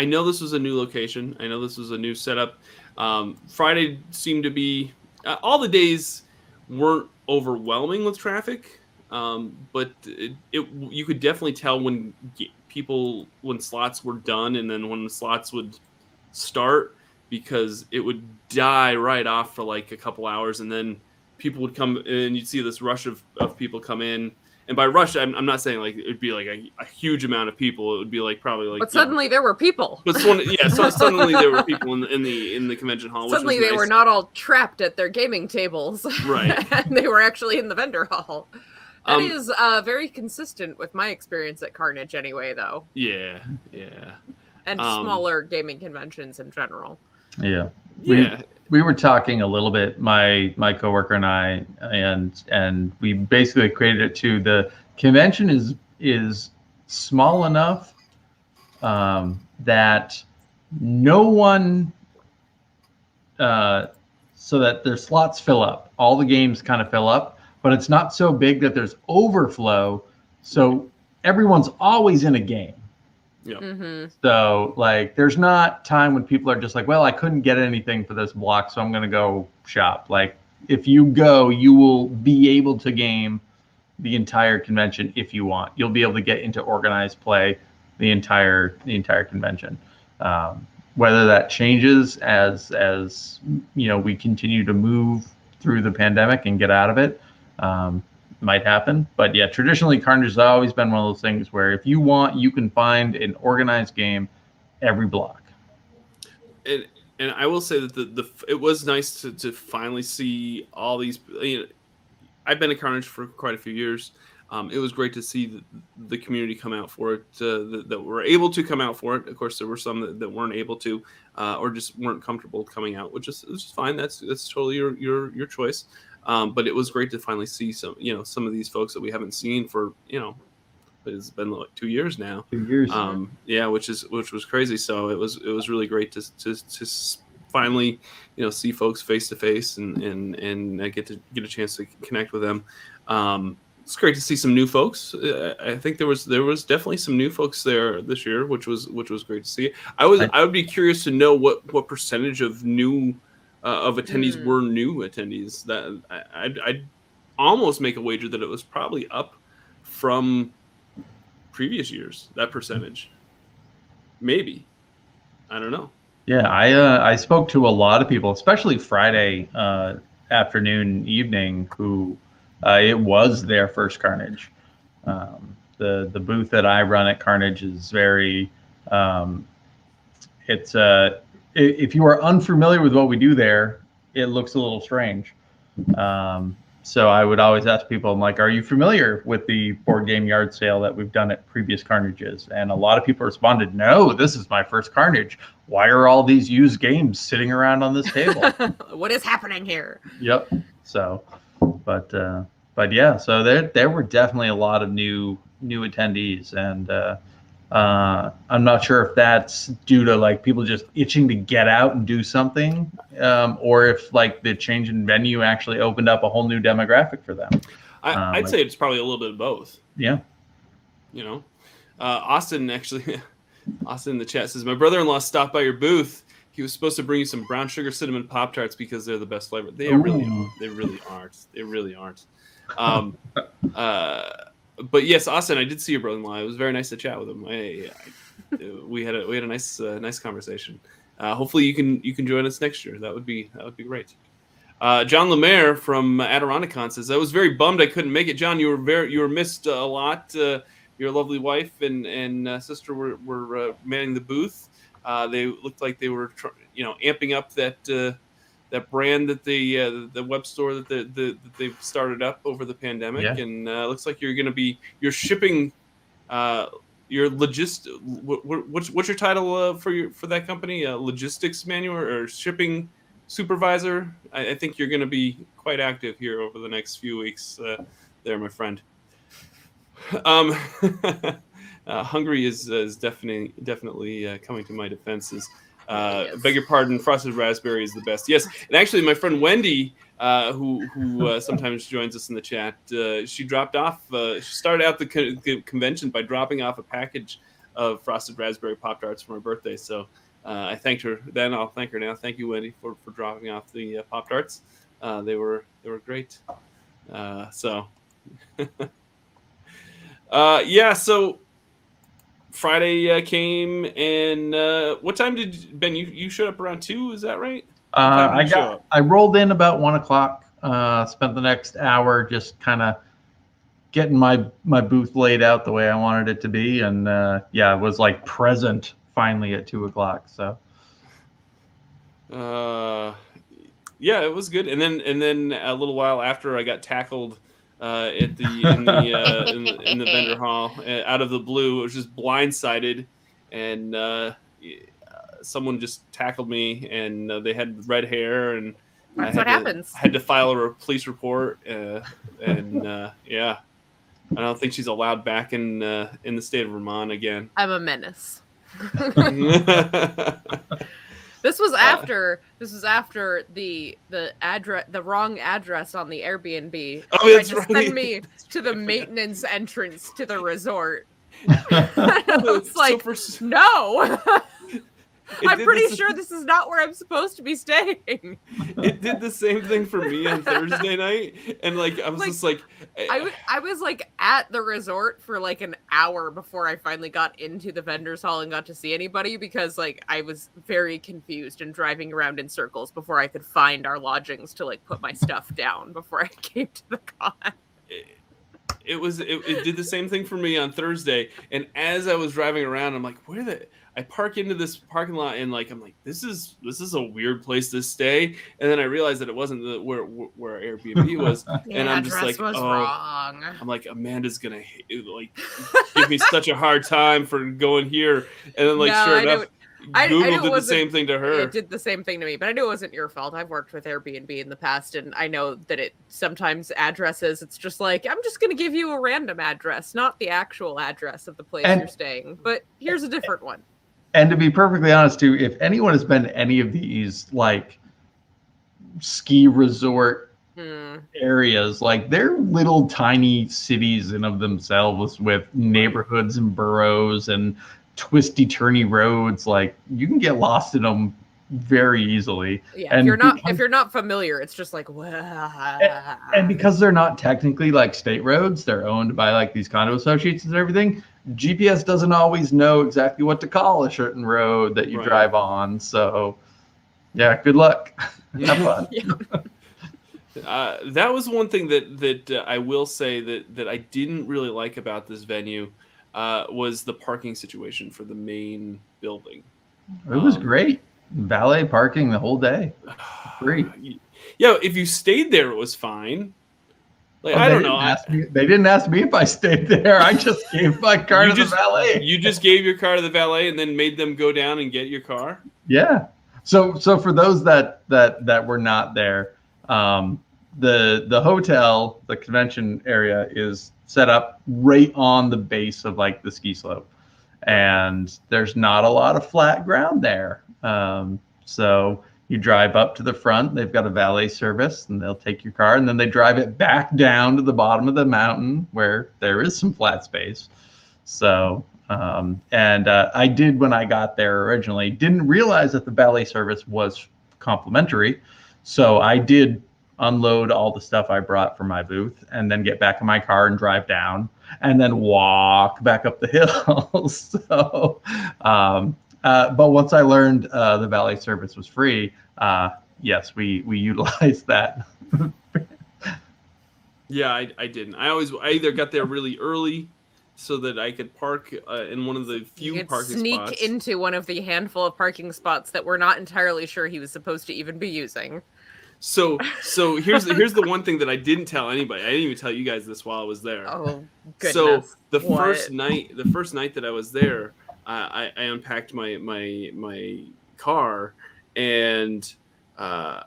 I know this was a new location. I know this was a new setup. Um, Friday seemed to be uh, all the days weren't overwhelming with traffic, um, but it, it you could definitely tell when people when slots were done and then when the slots would start because it would die right off for like a couple hours and then people would come and you'd see this rush of, of people come in and by rush I'm, I'm not saying like it would be like a, a huge amount of people it would be like probably like But you know, suddenly there were people. but suddenly, yeah, so (laughs) suddenly there were people in the in the in the convention hall. Suddenly which was they nice. were not all trapped at their gaming tables. Right. (laughs) and they were actually in the vendor hall. That is Um, uh, very consistent with my experience at Carnage, anyway, though, Yeah, yeah, and Um, smaller gaming conventions in general. yeah, yeah. we were talking a little bit, my my coworker and I, and and we basically created it to the convention is is small enough um, that no one uh, so that their slots fill up. All the games kind of fill up, but it's not so big that there's overflow. So everyone's always in a game. Hmm So like there's not time when people are just like, well, I couldn't get anything for this block, so I'm gonna go shop. Like if you go, you will be able to game the entire convention if you want. You'll be able to get into organized play the entire the entire convention. Um, whether that changes as as you know we continue to move through the pandemic and get out of it, um, might happen. But yeah, traditionally Carnage has always been one of those things where if you want, you can find an organized game every block. and and I will say that the, the it was nice to, to finally see all these. You know, I've been at Carnage for quite a few years. Um, it was great to see the, the community come out for it, uh, that, that were able to come out for it. Of course, there were some that, that weren't able to, uh, or just weren't comfortable coming out, which is, which is fine. That's that's totally your your your choice. Um, but it was great to finally see some, you know, some of these folks that we haven't seen for, you know, it's been like two years now Two years. um, yeah, which is which was crazy. So it was it was really great to to, to finally you know see folks face to face and and and uh, get to get a chance to connect with them. Um, it's great to see some new folks. Uh, I think there was there was definitely some new folks there this year, which was which was great to see. I was I- I would be curious to know what what percentage of new uh, of attendees Hmm. were new attendees. That I, I'd, I'd almost make a wager that it was probably up from previous years that percentage maybe i don't know Yeah, I uh, I spoke to a lot of people, especially Friday uh, afternoon, evening, who uh, it was their first Carnage. Um, the the booth that I run at Carnage is very. Um, it's uh, i- if you are unfamiliar with what we do there, it looks a little strange. Um, so I would always ask people, I'm like, are you familiar with the board game yard sale that we've done at previous carnages? And a lot of people responded, no, this is my first carnage. Why are all these used games sitting around on this table? (laughs) what is happening here? yep. So, but uh, but yeah, so there there were definitely a lot of new new attendees, and uh, uh, I'm not sure if that's due to like people just itching to get out and do something, um, or if like the change in venue actually opened up a whole new demographic for them. I, Um, I'd like- say it's probably a little bit of both. Yeah. You know, uh, Austin actually, (laughs) Austin in the chat says, "My brother-in-law stopped by your booth. He was supposed to bring you some brown sugar cinnamon pop tarts because they're the best flavor. They really, are. they really aren't. They really aren't." Um, (laughs) uh, but yes, Austin, I did see your brother-in-law. It was very nice to chat with him. I, we had a we had a nice uh, nice conversation. Uh, hopefully, you can you can join us next year. That would be that would be great. Uh, John Lemaire from Adirondack says, "I was very bummed I couldn't make it. John, you were very you were missed a lot. Uh, your lovely wife and and uh, sister were were uh, manning the booth. Uh, they looked like they were tr- you know amping up that uh, that brand that they uh, the web store that, the, the, that they've started up over the pandemic. Yeah. And uh, looks like you're going to be you're shipping." Uh, your logist what, what's what's your title uh, for your for that company uh, logistics manual or shipping supervisor. I, I think you're going to be quite active here over the next few weeks, uh, there, my friend. Um, (laughs) uh, Hungary is is definitely definitely uh, coming to my defenses. Uh, Yes. Beg your pardon, frosted raspberry is the best. Yes, and actually, my friend Wendy, uh, who who uh, (laughs) sometimes joins us in the chat, uh, she dropped off. Uh, she started out the, the convention by dropping off a package of frosted raspberry pop tarts for my birthday. So uh, I thanked her then. I'll thank her now. Thank you, Wendy, for, for dropping off the uh, pop tarts. Uh, they were they were great. Uh, so (laughs) uh, yeah, so Friday uh, came and uh, what time did Ben? You you showed up around two? Is that right? Uh, I got? I rolled in about one o'clock. Uh, spent the next hour just kind of getting my my booth laid out the way I wanted it to be, and uh, yeah, it was like present finally at two o'clock. So Uh, yeah, it was good. And then and then a little while after, I got tackled uh, at the in the, uh, (laughs) in, the in the vendor hall uh, out of the blue. It was just blindsided, and uh, someone just tackled me, and uh, they had red hair, and I That's had what to- happens. had to file a police report, uh, and uh, yeah, I don't think she's allowed back in uh, in the state of Vermont again. I'm a menace. (laughs) (laughs) This was Uh, after this was after the the address the wrong address on the Airbnb Oh, tried that's to right. send me to the maintenance entrance to the resort. (laughs) (laughs) I was (laughs) like, for, s- no, it I'm did pretty the- sure this is not where I'm supposed to be staying. (laughs) it did the same thing for me on Thursday night, and like I was Like, just like, eh, I, w- I was like at the resort for like an hour before I finally got into the vendors hall and got to see anybody because like I was very confused and driving around in circles before I could find our lodgings to like put my stuff down before (laughs) I came to the con. it was it, it did the same thing for me on Thursday. And as I was driving around, I'm like, where the I park into this parking lot and like I'm like, this is this is a weird place to stay. And then I realized that it wasn't the where where Airbnb (laughs) was. And I'm just like, was oh. wrong. I'm like, Amanda's gonna like give me such a hard time for going here. And then like No, sure I knew enough, I- I knew Google it did the same thing to her. It did the same thing to me, but I knew it wasn't your fault. I've worked with Airbnb in the past, and I know that it sometimes addresses. It's just like I'm just going to give you a random address, not the actual address of the place And- you're staying. But here's a different one. And to be perfectly honest, too, if anyone has been to any of these like ski resort Hmm. areas, like they're little tiny cities in of themselves with neighborhoods and boroughs and twisty turny roads. Like you can get lost in them very easily. Yeah, And if you're not because- if you're not familiar, it's just like wow. And because they're not technically like state roads, they're owned by like these condo associations and everything. GPS doesn't always know exactly what to call a certain road that you Right. drive on. So, yeah, good luck. Have fun. (laughs) Uh, that was one thing that that uh, I will say that that I didn't really like about this venue uh, was the parking situation for the main building. It was Um, great. Valet parking the whole day. (sighs) Free. Yeah, if you stayed there, it was fine. Like I don't know. I- me- they didn't ask me if I stayed there. I just gave my (laughs) car to just- the valet. you just gave your car to the valet and then made them go down and get your car. Yeah. So so for those that that that were not there, um, the the hotel, the convention area is set up right on the base of like the ski slope, and there's not a lot of flat ground there. Um, so you drive up to the front. They've got a valet service, and they'll take your car, and then they drive it back (laughs) down to the bottom of the mountain where there is some flat space. So um, and uh, I did when I got there originally. Didn't realize that the valet service was complimentary, so I did unload all the stuff I brought for my booth, and then get back in my car and drive down, and then walk back up the hill. (laughs) so, um, uh, but once I learned uh, the valet service was free, uh, yes, we we (laughs) utilized that. Yeah, I, I didn't. I always I either got there really early so that I could park uh, in one of the few You could parking sneak spots. into one of the handful of parking spots that we're not entirely sure he was supposed to even be using. So so (laughs) here's the, here's the one thing that I didn't tell anybody. I didn't even tell you guys this while I was there. Oh goodness! So the What? first night, the first night that I was there, I, I, I unpacked my my my car, and uh,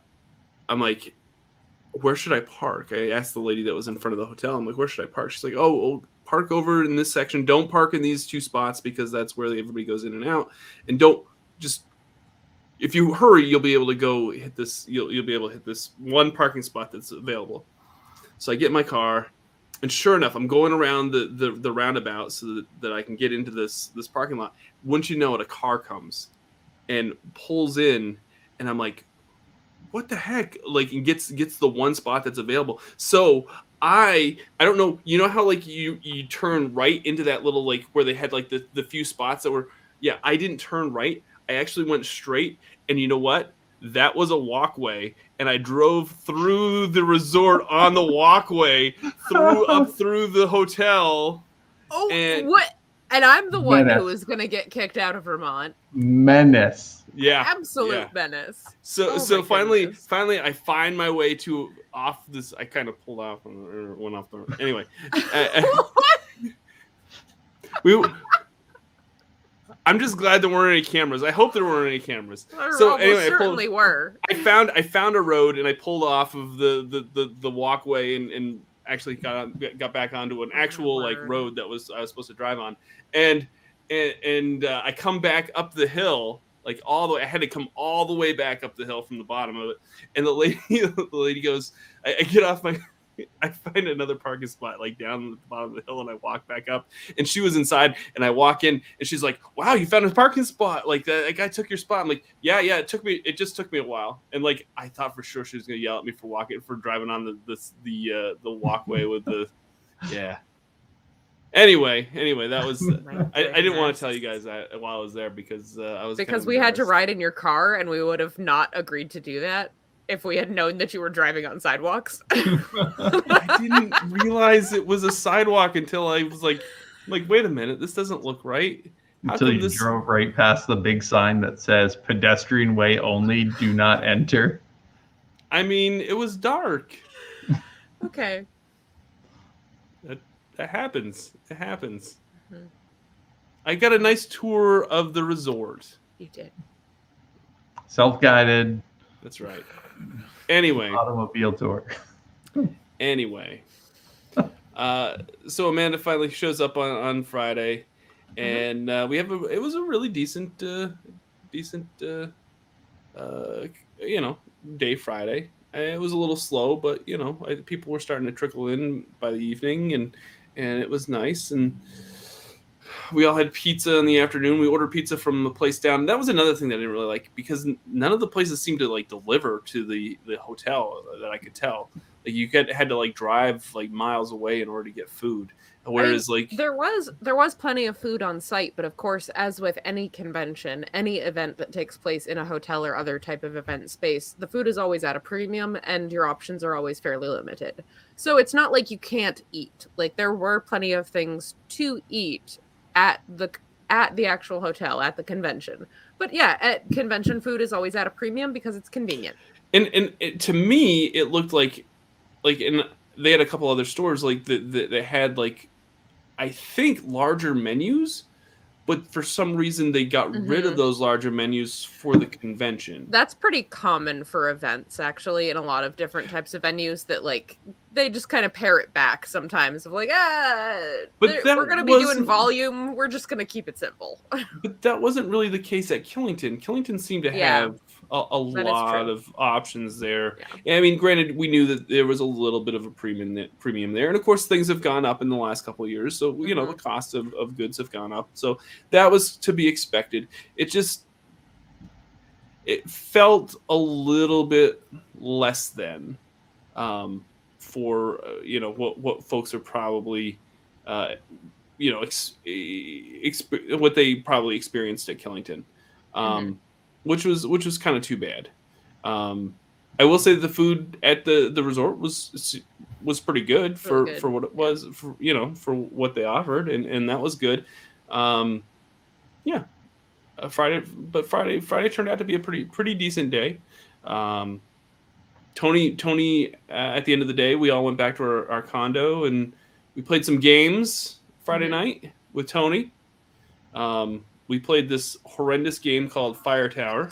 I'm like, "Where should I park?" I asked the lady that was in front of the hotel. I'm like, "Where should I park?" She's like, "Oh, oh park over in this section. Don't park in these two spots because that's where everybody goes in and out, and don't just." If you hurry, you'll be able to go hit this. You'll, you'll be able to hit this one parking spot that's available. So I get my car, and sure enough, I'm going around the, the, the roundabout so that, that I can get into this this parking lot. Wouldn't you know it, a car comes and pulls in, and I'm like, what the heck? Like, and gets gets the one spot that's available. So I I don't know. You know how like you you turn right into that little like where they had like the the few spots that were. Yeah, I didn't turn right. I actually went straight, and you know what? That was a walkway, and I drove through the resort on the walkway, through (laughs) up through the hotel. oh, and- what? And I'm the one Menace. who is going to get kicked out of Vermont. Menace. Yeah, Absolute yeah. menace. So Oh so finally goodness. finally I find my way to off this. I kind of pulled off or went off the anyway. (laughs) Uh, uh, I- I- we. I'm just glad there weren't any cameras. I hope there weren't any cameras. There So anyway, I pulled- certainly were. I found I found a road and I pulled off of the the the, the walkway and, and actually got on, got back onto an actual like road that was I was supposed to drive on and and, and uh, I come back up the hill like all the way I had to come all the way back up the hill from the bottom of it and the lady (laughs) the lady goes I, I get off my I find another parking spot like down at the bottom of the hill and I walk back up and she was inside and I walk in and she's like wow you found a parking spot. Like that, that guy took your spot. I'm like yeah yeah it took me it just took me a while. And like I thought for sure she was gonna yell at me for walking for driving on the this the uh the walkway with the (laughs) yeah. Anyway anyway that was I, I didn't want to tell you guys that while I was there because uh, I was kind because of we had to ride in your car and we would have not agreed to do that if we had known that you were driving on sidewalks. (laughs) (laughs) I didn't realize it was a sidewalk until I was like, like, wait a minute, this doesn't look right. How Until you this- drove right past the big sign that says pedestrian way only, do not enter. I mean, it was dark. okay. That that happens. It happens. Mhm. I got a nice tour of the resort. You did. Self guided That's right. Anyway, automobile tour. anyway. Uh, so Amanda finally shows up on, on Friday, and uh, we have a. It was a really decent, uh, decent, uh, uh, you know, day Friday. It was a little slow, but you know, I, people were starting to trickle in by the evening, and and it was nice. And we all had pizza in the afternoon. We ordered pizza from the place down. That was another thing that I didn't really like because none of the places seemed to like deliver to the the hotel uh, that I could tell. Like you get had to like drive like miles away in order to get food. Whereas like There was there was plenty of food on site, but of course, as with any convention, any event that takes place in a hotel or other type of event space, the food is always at a premium and your options are always fairly limited. So it's not like you can't eat. Like there were plenty of things to eat at the at the actual hotel at the convention. But yeah, at convention food is always at a premium because it's convenient. and and it, to me it looked like like and they had a couple other stores like that that that had like I think larger menus, but for some reason they got rid of Mhm. those larger menus for the convention. That's pretty common for events, actually, in a lot of different types of venues. That like they just kind of pare it back sometimes. Of like, ah, But we're gonna be doing volume. We're just gonna keep it simple. (laughs) But that wasn't really the case at Killington. Killington seemed to Yeah. have a, a lot of options there. Yeah. I mean, granted, we knew that there was a little bit of a premium premium there, and of course, things have gone up in the last couple of years. So you know, Mhm. the cost of, of goods have gone up. So that was to be expected. It just it felt a little bit less than um, for uh, you know what what folks are probably uh, you know ex- exp- what they probably experienced at Killington, um, which was which was kind of too bad. Um, I will say the food at the the resort was was pretty good for good, for what it was for you know for what they offered and and that was good. Um, yeah, uh, Friday, but Friday Friday turned out to be a pretty pretty decent day. Um, Tony Tony uh, at the end of the day, we all went back to our, our condo and we played some games Friday Mhm. night with Tony. Um, we played this horrendous game called Fire Tower,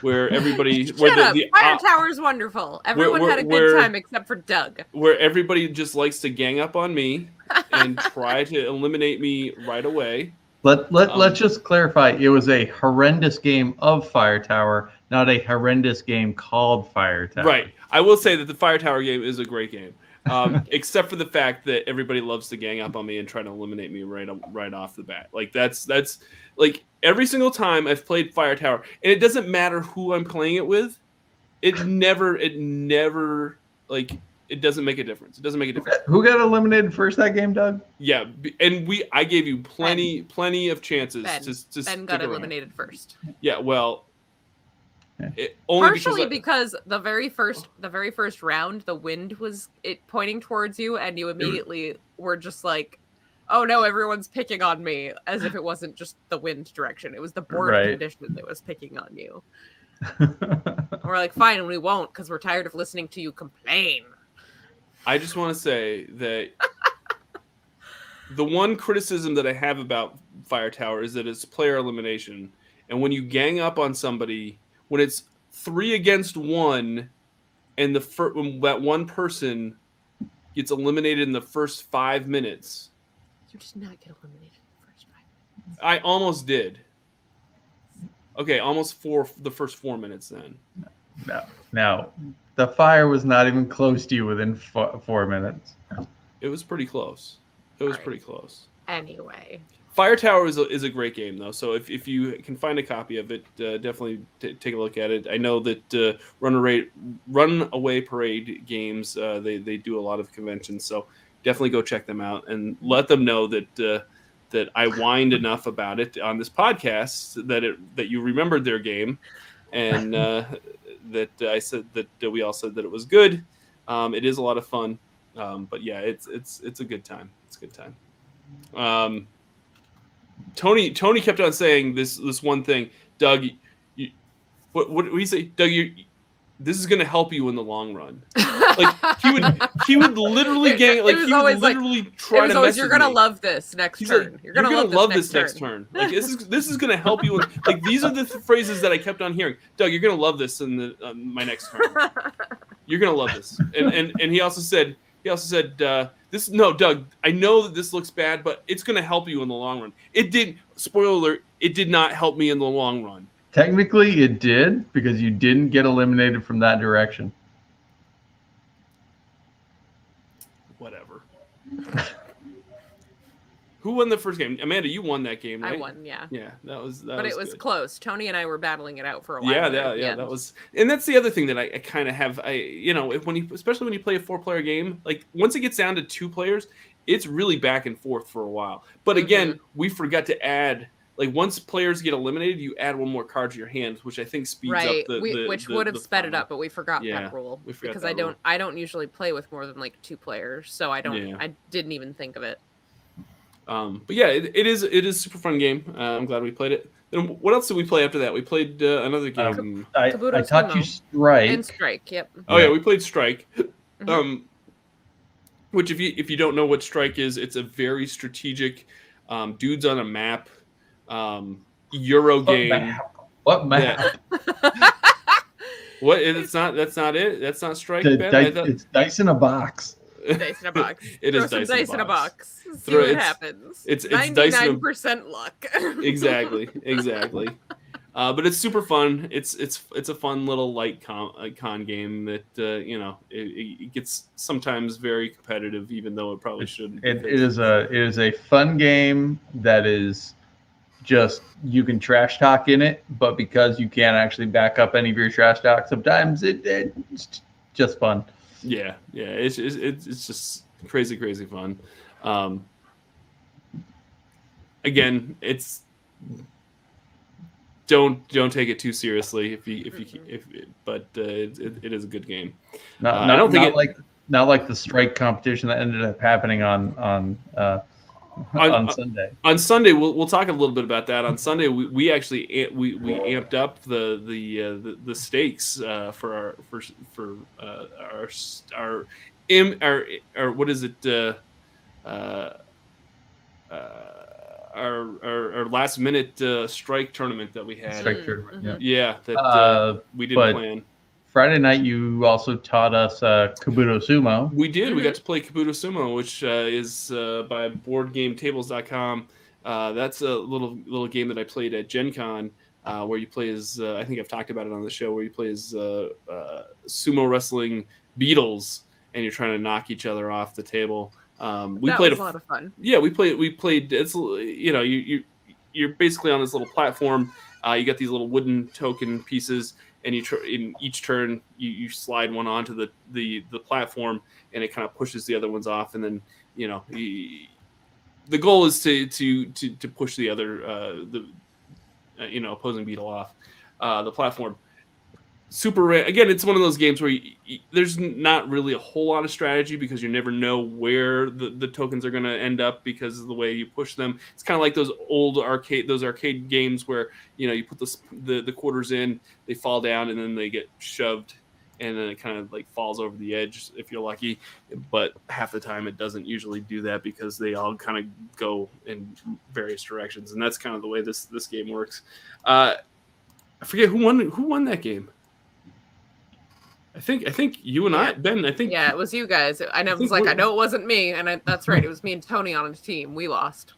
where (laughs) everybody Shut where the, up! the Fire Tower is wonderful. Everyone where- had a good where- time except for Doug. where everybody just likes to gang up on me and (laughs) try to eliminate me right away. Let let Um, let's just clarify. It was a horrendous game of Fire Tower, not a horrendous game called Fire Tower. Right. I will say that the Fire Tower game is a great game, um, (laughs) except for the fact that everybody loves to gang up on me and try to eliminate me right right off the bat. Like that's that's like every single time I've played Fire Tower, and it doesn't matter who I'm playing it with. It never, it never like it doesn't make a difference. It doesn't make a difference. Who got eliminated first that game, Doug? Yeah, and we I gave you plenty plenty of chances Ben. to to Ben stick got around. eliminated first. Yeah, well, Yeah. It, only Partially because, because the very first the very first round, the wind was it pointing towards you, and you immediately were just like, "Oh no, everyone's picking on me," as if it wasn't just the wind direction; it was the board Right. condition that was picking on you. (laughs) And we're like, "Fine, we won't," because we're tired of listening to you complain. I, I just want to say that (laughs) the one criticism that I have about Fire Tower is that it's player elimination, and when you gang up on somebody, when it's three against one, and the fir- when that one person gets eliminated in the first five minutes, You did not get eliminated in the first five. minutes. I almost did. Okay, almost four the first four minutes then. no, no. The fire was not even close to you within four, four minutes. It was pretty close. It was Alright. pretty close. Anyway, Fire Tower is a, is a great game though. So if, if you can find a copy of it, uh, definitely t- take a look at it. I know that uh, Runaway Runaway Parade games uh, they they do a lot of conventions, so definitely go check them out and let them know that uh, that I whined enough about it on this podcast that it that you remembered their game and uh, (laughs) that I said that we all said that it was good. Um, it is a lot of fun, um, but yeah, it's it's it's a good time. It's a good time. Um, Tony Tony kept on saying this this one thing, Doug. You, what what did he say, Doug? You, this is going to help you in the long run. (laughs) Like he would he would literally gang like he would always like- literally try to always, "You're gonna love this next He's turn. like, you're gonna, love, this, next, turn. Like this is this is gonna help you. In, (laughs) like these are the th- phrases that I kept on hearing. Doug, you're gonna love this in the uh, my next turn. (laughs) You're gonna love this. And and and he also said he also said uh, this. No, Doug, I know that this looks bad, but it's gonna help you in the long run. It didn't. Spoiler alert: It did not help me in the long run. Technically, it did because you didn't get eliminated from that direction. Whatever. (laughs) Who won the first game? Amanda, you won that game, right? I won, yeah. Yeah, that was. That but was it was good. close. Tony and I were battling it out for a while. yeah, yeah, yeah. That was, and that's the other thing that I, I kind of have. I, you know, if when you, especially when you play a four-player game, like once it gets down to two players, it's really back and forth for a while. But again, mm-hmm. we forgot to add. Like once players get eliminated, you add one more card to your hand, which I think speeds right, up the, we, the- which the- would have sped it up, but we forgot Yeah, that rule we forgot because that I don't. I don't usually play with more than like two players, so I don't. Yeah. I didn't even think of it. Um, but yeah, it, it is it is a super fun game. Uh, I'm glad we played it. Then what else did we play after that? We played uh, another Um, game. I, Kabuto I taught you strike. And strike, yep. oh yeah, yeah. we played Strike. Mhm. Um, which if you if you don't know what strike is, it's a very strategic um, dudes on a map um, Euro What game. map? What map? What? It's not. That's not it. That's not strike. The Ben? I dice- thought- it's dice in a box. Dice in a box. (laughs) It Throw is some dice in a dice in a box. box. See Throw- what it's- happens. it's- it's dice in a- 99% luck. (laughs) exactly. Exactly. Uh, but it's super fun. It's it's it's a fun little light con, uh, con game that uh, you know it, it gets sometimes very competitive, even though it probably shouldn't. It, it is a it is a fun game that is just you can trash talk in it, but because you can't actually back up any of your trash talk, sometimes it, it's just fun. Yeah, yeah, it's it's, it's it's just crazy, crazy fun. Um, again, it's don't don't take it too seriously if you if you if but uh, it, it, it is a good game. Not, Uh, I don't think not it- like not like the strike competition that ended up happening on on uh, On- on Sunday. On Sunday, we'll, we'll talk a little bit about that. On Sunday, we, we actually we, we amped up the the uh, the, the stakes uh, for our for for uh, our our im our, our what is it uh, uh, uh, our, our our last minute uh, strike tournament that we had. Strike tournament, mhm. Yeah, that we didn't but- plan. Friday night, you also taught us uh, Kabuto Sumo. We did. We got to play Kabuto Sumo, which uh, is uh, by BoardGameTables.com. Uh, that's a little little game that I played at Gen Con, uh, where you play as uh, I think I've talked about it on the show, where you play as uh, uh, sumo wrestling beetles, and you're trying to knock each other off the table. Um, we that played was a a lot of fun. yeah, we played. We played. It's you know you you you're basically on this little platform. Uh, you got these little wooden token pieces, and you tr- in each turn you, you slide one onto the, the the platform, and it kind of pushes the other ones off, and then you know you, the goal is to to to, to push the other uh, the uh, you know opposing beetle off uh, the platform. Super rare. again, it's one of those games where you, you, there's not really a whole lot of strategy because you never know where the, the tokens are going to end up because of the way you push them. It's kind of like those old arcade those arcade games where you know you put the, the the quarters in, they fall down, and then they get shoved, and then it kind of like falls over the edge if you're lucky. But half the time it doesn't usually do that because they all kind of go in various directions, and that's kind of the way this this game works. Uh, I forget who won who won that game. I think I think you and I Ben. I think Yeah, it was you guys. I know I it was like I know it wasn't me, and I, that's right. It was me and Tony on a team. We lost.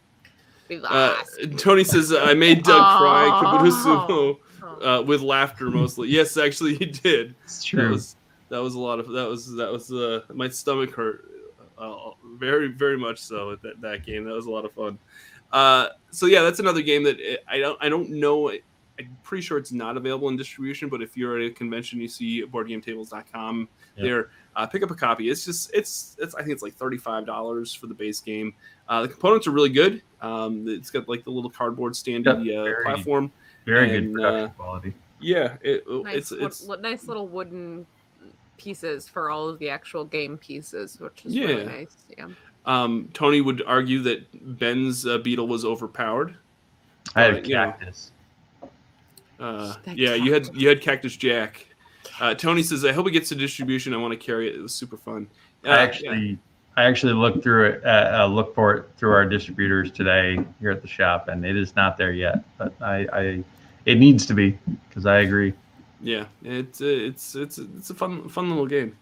We Uh. Tony says I made Doug cry. Oh. Uh, with laughter mostly. Yes, actually he did. It's That was that was a lot of that was that was uh, my stomach hurt uh, very very much so at that, that game. That was a lot of fun. Uh, so yeah, that's another game that I don't I don't know. I'm pretty sure it's not available in distribution, but if you're at a convention, you see BoardGameTables.com Yep. there. Uh, pick up a copy. It's just it's it's I think it's like thirty five dollars for the base game. Uh, the components are really good. Um, it's got like the little cardboard standy Yep, uh, very- platform. Very good production uh, quality. Yeah, it, nice, it's wood- it's li- nice little wooden pieces for all of the actual game pieces, which is Yeah. really nice. Yeah. Um, Tony would argue that Ben's uh, beetle was overpowered. I had uh, a yeah. cactus. Uh, That yeah, you had you had Cactus Jack. Uh, Tony says, "I hope it gets to distribution. I want to carry it. It was super fun." Uh, I actually, I actually looked through it, uh, uh, looked for it through our distributors today here at the shop, and it is not there yet. But I, I it needs to be because I agree. yeah, it's uh, it's it's it's a fun fun little game.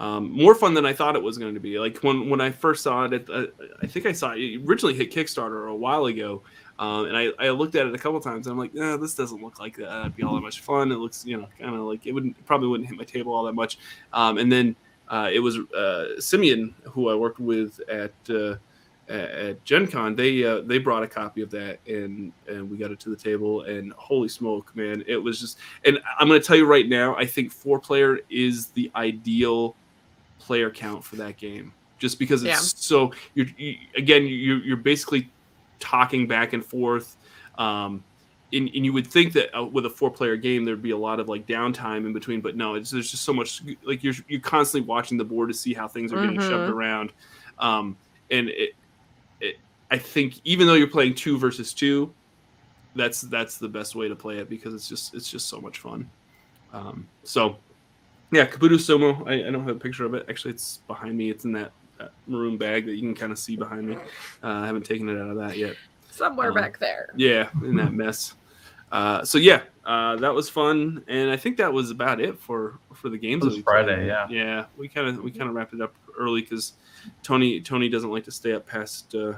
Um, more fun than I thought it was going to be. Like when when I first saw it, at, uh, I think I saw it originally hit Kickstarter a while ago, um, and I, I looked at it a couple times. And I'm like, nah, this doesn't look like that. That'd be all that much fun. It looks, you know, kind of like it wouldn't probably wouldn't hit my table all that much. Um, and then uh, it was uh, Simeon who I worked with at uh, at, Gen Con. They uh, they brought a copy of that and and we got it to the table. And holy smoke, man, it was just. And I'm going to tell you right now, I think four player is the ideal player count for that game just because it's Yeah. so you're you, again you're, you're basically talking back and forth um and, and you would think that uh, with a four player game there'd be a lot of like downtime in between but no it's there's just so much like you're you're constantly watching the board to see how things are getting Mhm. shoved around um and it, it i think even though you're playing two versus two that's that's the best way to play it because it's just it's just so much fun um so yeah, Kabuto Sumo. I, I don't have a picture of it. Actually, it's behind me. It's in that maroon bag that you can kind of see behind me. Uh, I haven't taken it out of that yet. Somewhere Um, back there. Yeah, in that mess. Uh, so yeah, uh, that was fun, and I think that was about it for for the games. It was that we played. Friday, yeah. Yeah, we kind of we kind of wrapped it up early because Tony Tony doesn't like to stay up past uh,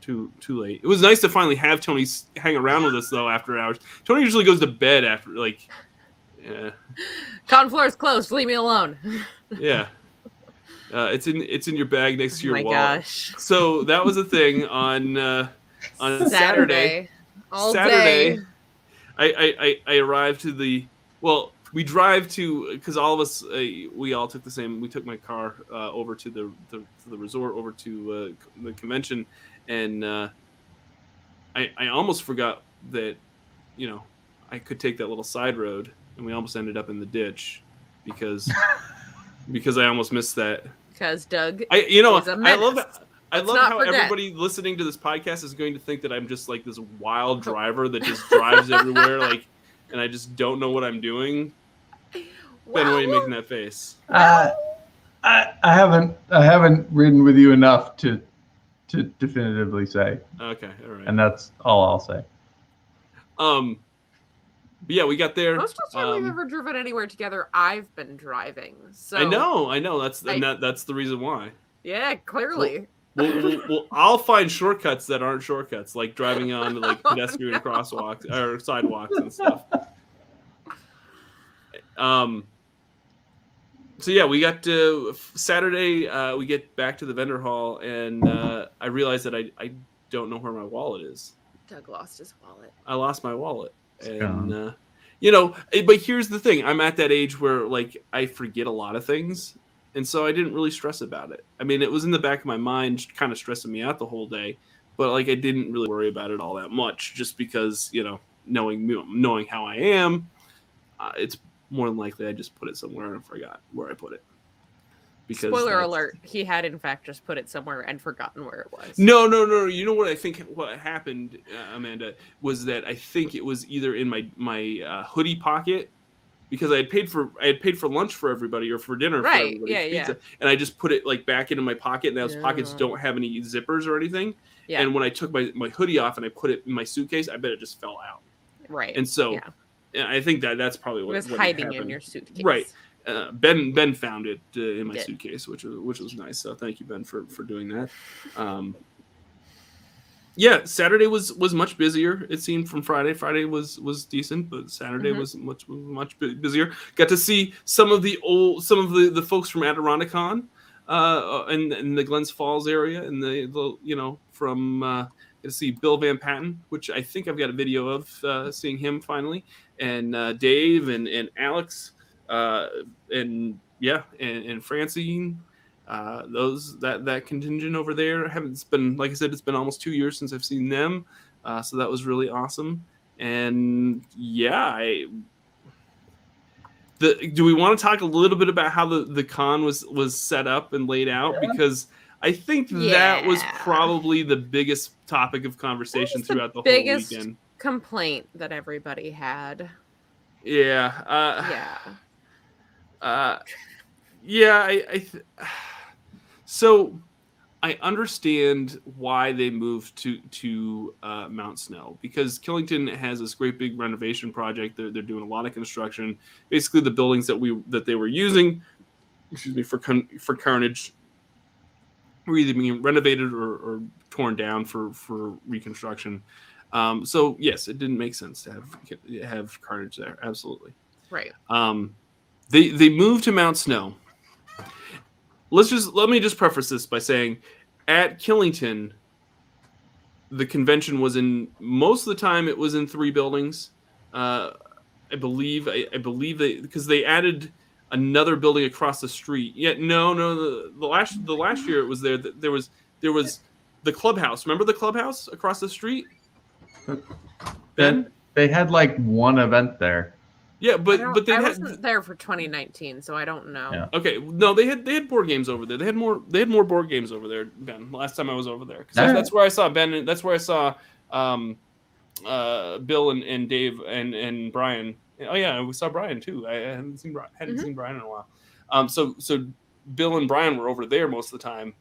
too too late. It was nice to finally have Tony hang around with us though after hours. Tony usually goes to bed after like, yeah, Cotton floor is closed. Leave me alone. yeah. (laughs) Uh, it's in it's in your bag next to oh your my wallet. gosh. So that was a thing on uh, on Saturday. Saturday. All Saturday. day. I, I, I, I arrived to the well we drive to because all of us uh, we all took the same we took my car uh, over to the, the to the resort over to uh, the convention and uh, I, I almost forgot that you know I could take that little side road and we almost ended up in the ditch because (laughs) because I almost missed that Because Doug. I you know He's a I love. I Let's love how forget. everybody listening to this podcast is going to think that I'm just like this wild driver that just drives (laughs) everywhere like and I just don't know what I'm doing. Ben, why are you Well, making that face? Uh, I, I haven't I haven't ridden with you enough to to definitively say, Okay, all right. and that's all I'll say. Um but yeah, we got there. Most of the time we've Um, ever driven anywhere together, I've been driving. So I know, I know. That's I- and that, that's the reason why. Yeah, clearly. Well, well, well, I'll find shortcuts that aren't shortcuts, like driving on like Oh, (laughs) pedestrian no. crosswalks or sidewalks and stuff. Um. So yeah, we got to Saturday. Uh, we get back to the vendor hall, and uh, I realized that I I don't know where my wallet is. Doug lost his wallet. I lost my wallet, and uh, you know. eh, But here's the thing: I'm at that age where like I forget a lot of things, and so I didn't really stress about it. I mean, it was in the back of my mind, kind of stressing me out the whole day, but like I didn't really worry about it all that much, just because you know, knowing knowing how I am, uh, it's more than likely I just put it somewhere and forgot where I put it. Because Spoiler that's- alert: He had in fact just put it somewhere and forgotten where it was. No, no, no. You know what I think? What happened, uh, Amanda, was that I think it was either in my my uh, hoodie pocket because I had paid for I had paid for lunch for everybody or for dinner. Right, For everybody, yeah, yeah. And I just put it like back into my pocket, and those pockets don't have any zippers or anything. Yeah. And when I took my my hoodie off and I put it in my suitcase, I bet it just fell out. right. And so yeah. yeah, I think that that's probably what it was what hiding in your suitcase. Right. Uh, ben Ben found it uh, in my suitcase, which was which was nice. So thank you, Ben, for for doing that. Um, yeah, Saturday was was much busier. It seemed from Friday. Friday was was decent, but Saturday Mhm. was much much busier. Got to see some of the old some of the the folks from Adirondacon, uh, in, in the Glens Falls area, and the, the you know from uh, to see Bill Van Patten, which I think I've got a video of uh, seeing him finally, and uh, Dave and and Alex, uh, and yeah, and, and Francine. Uh, those that that contingent over there haven't it's been like I said it's been almost two years since I've seen them, uh, so that was really awesome. And yeah, I the do we want to talk a little bit about how the the con was was set up and laid out because I think that was probably the biggest topic of conversation the throughout the biggest- whole weekend. Complaint that everybody had. Yeah. Uh, Yeah. Uh, yeah, I, I th- (sighs) so I understand why they moved to to uh, Mount Snow because Killington has this great big renovation project. They're, they're doing a lot of construction. Basically, the buildings that we that they were using, excuse me, for con- for Carnage, were either being renovated or, or torn down for for reconstruction. Um, so yes, it didn't make sense to have have Carnage there. Absolutely. Right. Um, they they moved to Mount Snow. Let's just let me just preface this by saying, at Killington, the convention was in most of the time it was in three buildings. Uh, I believe I, I believe they because they added another building across the street. Yeah, no, no. The, the last the last year it was there. There was there was the clubhouse. Remember the clubhouse across the street? Ben? They had like one event there. Yeah, but don't- but they I had wasn't there for 2019, so I don't know. Yeah. Okay, no, they had they had board games over there. They had more they had more board games over there. Ben, last time I was over there, 'Cause that's, Yeah. that's where I saw Ben. and That's where I saw um, uh, Bill and, and Dave and and Brian. Oh yeah, we saw Brian too. I hadn't seen Brian, hadn't Mhm. seen Brian in a while. Um, so so Bill and Brian were over there most of the time,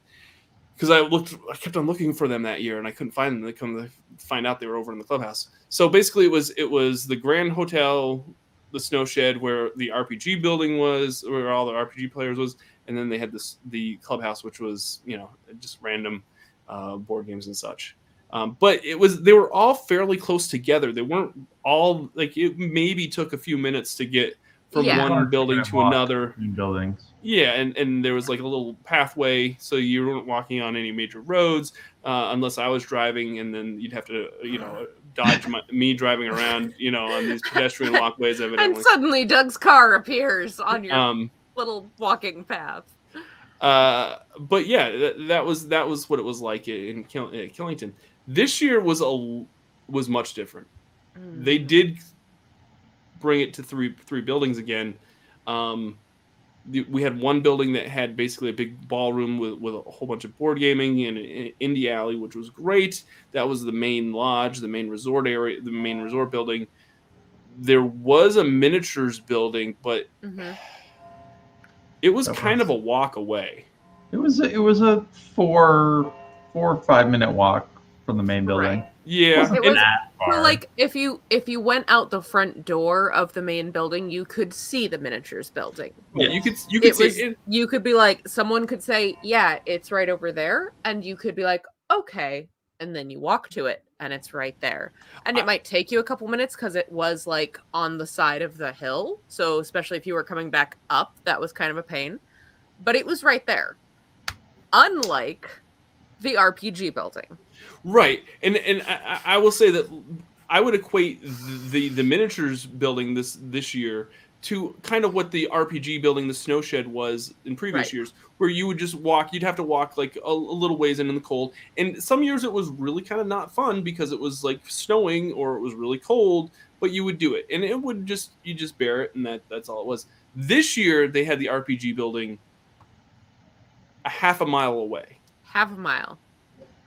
because I looked, I kept on looking for them that year, and I couldn't find them. They come to find out they were over in the clubhouse. So basically, it was it was the Grand Hotel, the Snow Shed, where the RPG building was, where all the RPG players was, and then they had this the clubhouse, which was you know just random uh, board games and such. Um, but it was they were all fairly close together. They weren't all like it maybe took a few minutes to get from Yeah. one building to another. buildings. Yeah, and, and there was like a little pathway, so you weren't walking on any major roads uh, unless I was driving, and then you'd have to, you know, dodge my, me driving around, you know, on these pedestrian walkways. (laughs) And suddenly Doug's car appears on your um, little walking path. uh, but yeah, that, that was that was what it was like in Kill, uh, Killington. This year was a was much different. They did bring it to three three buildings again. Um, we had one building that had basically a big ballroom with, with a whole bunch of board gaming and an indie alley, which was great. That was the main lodge, the main resort area, the main resort building. There was a miniatures building, but Mhm. it was That kind was- of a walk away. It was a, it was a four four or five minute walk from the main building. Right. Yeah, Wasn't It was- that So far. like if you if you went out the front door of the main building, you could see the miniatures building. yeah, you could you could It see was it. you could be like someone could say, "Yeah, it's right over there." And you could be like, "Okay." And then you walk to it and it's right there. And I- it might take you a couple minutes cuz it was like on the side of the hill. So especially if you were coming back up, that was kind of a pain. But it was right there. Unlike the RPG building. Right, and and I, I will say that I would equate the the miniatures building this this year to kind of what the RPG building, the snow shed, was in previous Right. years, where you would just walk. You'd have to walk like a, a little ways in in the cold, and some years it was really kind of not fun because it was like snowing or it was really cold, but you would do it, and it would just you just bear it, and that that's all it was. This year they had the RPG building a half a mile away, Half a mile.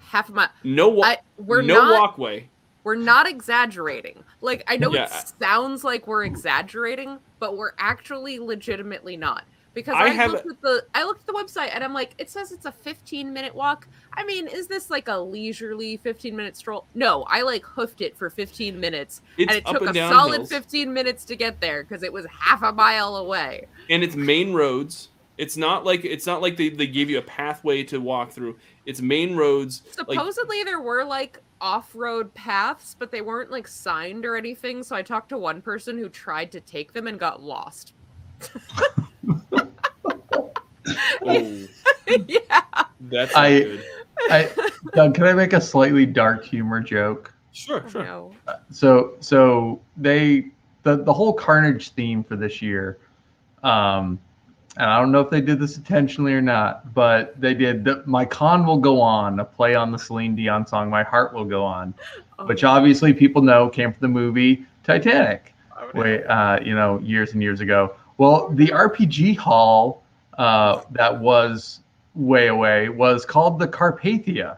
Half a mile. no wa- I, we're no not walkway. we're not exaggerating. Like I know Yeah. it sounds like we're exaggerating, but we're actually legitimately not. Because I I, looked at the I looked at the website and I'm like, it says it's a 15 minute walk. I mean, is this like a leisurely 15 minute stroll? No, I like hoofed it for 15 minutes, It's and it took and a solid hills. 15 minutes to get there because it was half a mile away. and it's main roads. It's not like it's not like they, they gave you a pathway to walk through. It's main roads. Like Supposedly there were like off-road paths, but they weren't like signed or anything. So I talked to one person who tried to take them and got lost. (laughs) (laughs) oh, yeah. that's I- good. I, Doug, can I make a slightly dark humor joke? Sure, sure. No. So so they the the whole Carnage theme for this year, um, and I don't know if they did this intentionally or not, but they did. The, My con will go on, a play on the Celine Dion song "My Heart Will Go On," Oh, which obviously people know came from the movie Titanic, way uh, you know years and years ago. Well, the RPG hall uh, that was way away was called the Carpathia,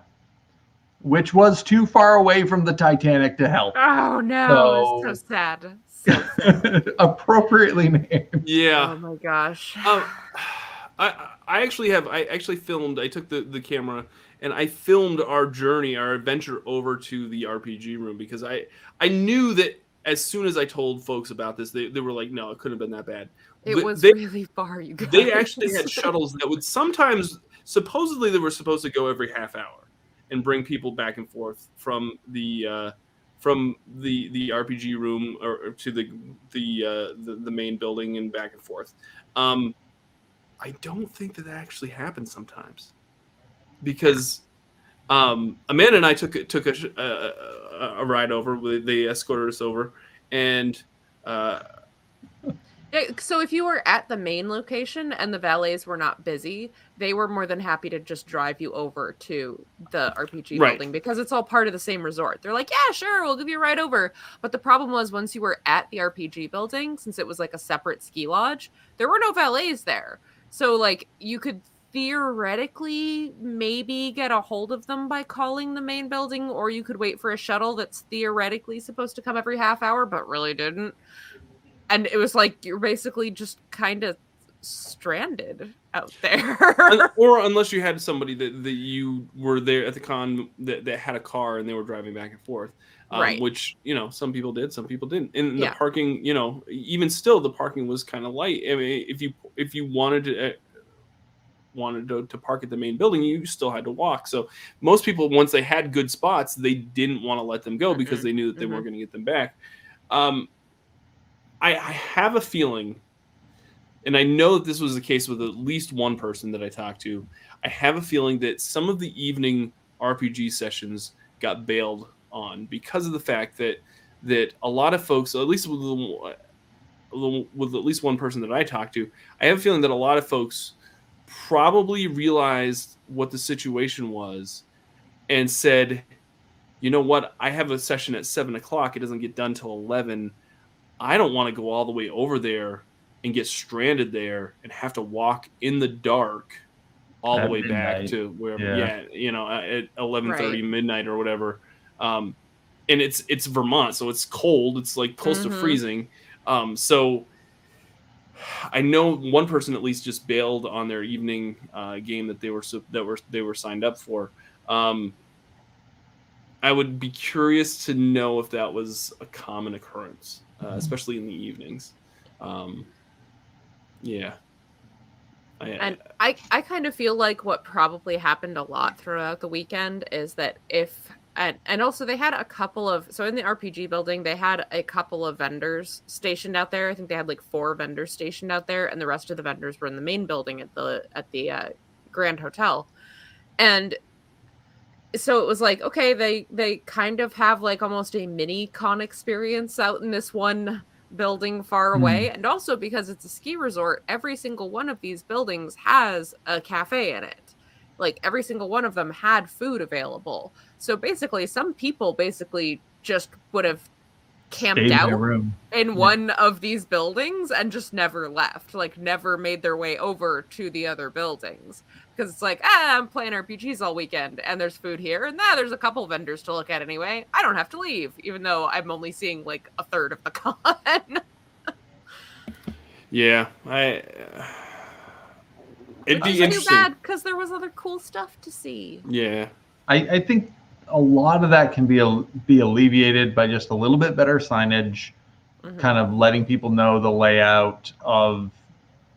which was too far away from the Titanic to help. Oh no, So- it's so sad. So, (laughs) appropriately named. Yeah. oh my gosh. Um, (sighs) I I actually have I actually filmed. I took the the camera and I filmed our journey, our adventure over to the RPG room because I I knew that as soon as I told folks about this, they, they were like, no, it couldn't have been that bad. it But was they, really far, you (laughs) guys. they actually had shuttles that would sometimes supposedly they were supposed to go every half hour and bring people back and forth from the uh, from the the RPG room or, or to the the, uh, the the main building and back and forth. Um, I don't think that that actually happens sometimes because um, Amanda and I took took a, a, a, ride over. They escorted us over, and uh, so if you were at the main location and the valets were not busy, they were more than happy to just drive you over to the RPG Right. building because it's all part of the same resort. They're like, "Yeah, sure, we'll give you a ride over." But the problem was once you were at the RPG building, since it was like a separate ski lodge, there were no valets there. So like you could theoretically maybe get a hold of them by calling the main building or you could wait for a shuttle that's theoretically supposed to come every half hour but really didn't and it was like you're basically just kind of stranded out there. (laughs) Or unless you had somebody that, that you were there at the con that, that had a car and they were driving back and forth um, Right. which you know some people did some people didn't and Yeah. the parking you know even still the parking was kind of light i mean if you if you wanted to uh, wanted to, to park at the main building you still had to walk so most people once they had good spots they didn't want to let them go because Mhm, they knew that they mhm. weren't going to get them back um, I, I have a feeling and I know that this was the case with at least one person that I talked to. I have a feeling that some of the evening RPG sessions got bailed on because of the fact that that a lot of folks, at least with the, with at least one person that I talked to, I have a feeling that a lot of folks probably realized what the situation was and said, you know what, I have a session at seven o'clock. It doesn't get done till eleven. I don't want to go all the way over there and get stranded there and have to walk in the dark all At the way back to wherever Yeah. yeah, you know at 11:30 Right. midnight or whatever um and it's it's Vermont so it's cold it's like close to Mhm. freezing um so I know one person at least just bailed on their evening uh, game that they were that were they were signed up for um I would be curious to know if that was a common occurrence, uh, especially in the evenings. Um, yeah. I, And I, I kind of feel like what probably happened a lot throughout the weekend is that if and and also they had a couple of so in the RPG building they had a couple of vendors stationed out there. I think they had like four vendors stationed out there, and the rest of the vendors were in the main building at the at the uh, Grand Hotel, and so it was like okay they they kind of have like almost a mini con experience out in this one building far Hmm. away. And also because it's a ski resort every single one of these buildings has a cafe in it. Like every single one of them had food available. So basically some people basically just would have camped Stayed out room. in one of these buildings and just never left like never made their way over to the other buildings because it's like ah, i'm playing rpgs all weekend and there's food here and nah, there's a couple vendors to look at anyway i don't have to leave even though i'm only seeing like a third of the (laughs) con yeah, I. Uh, it'd Which be is interesting. too bad because there was other cool stuff to see Yeah, I, I think a lot of that can be be alleviated by just a little bit better signage, Mhm. kind of letting people know the layout of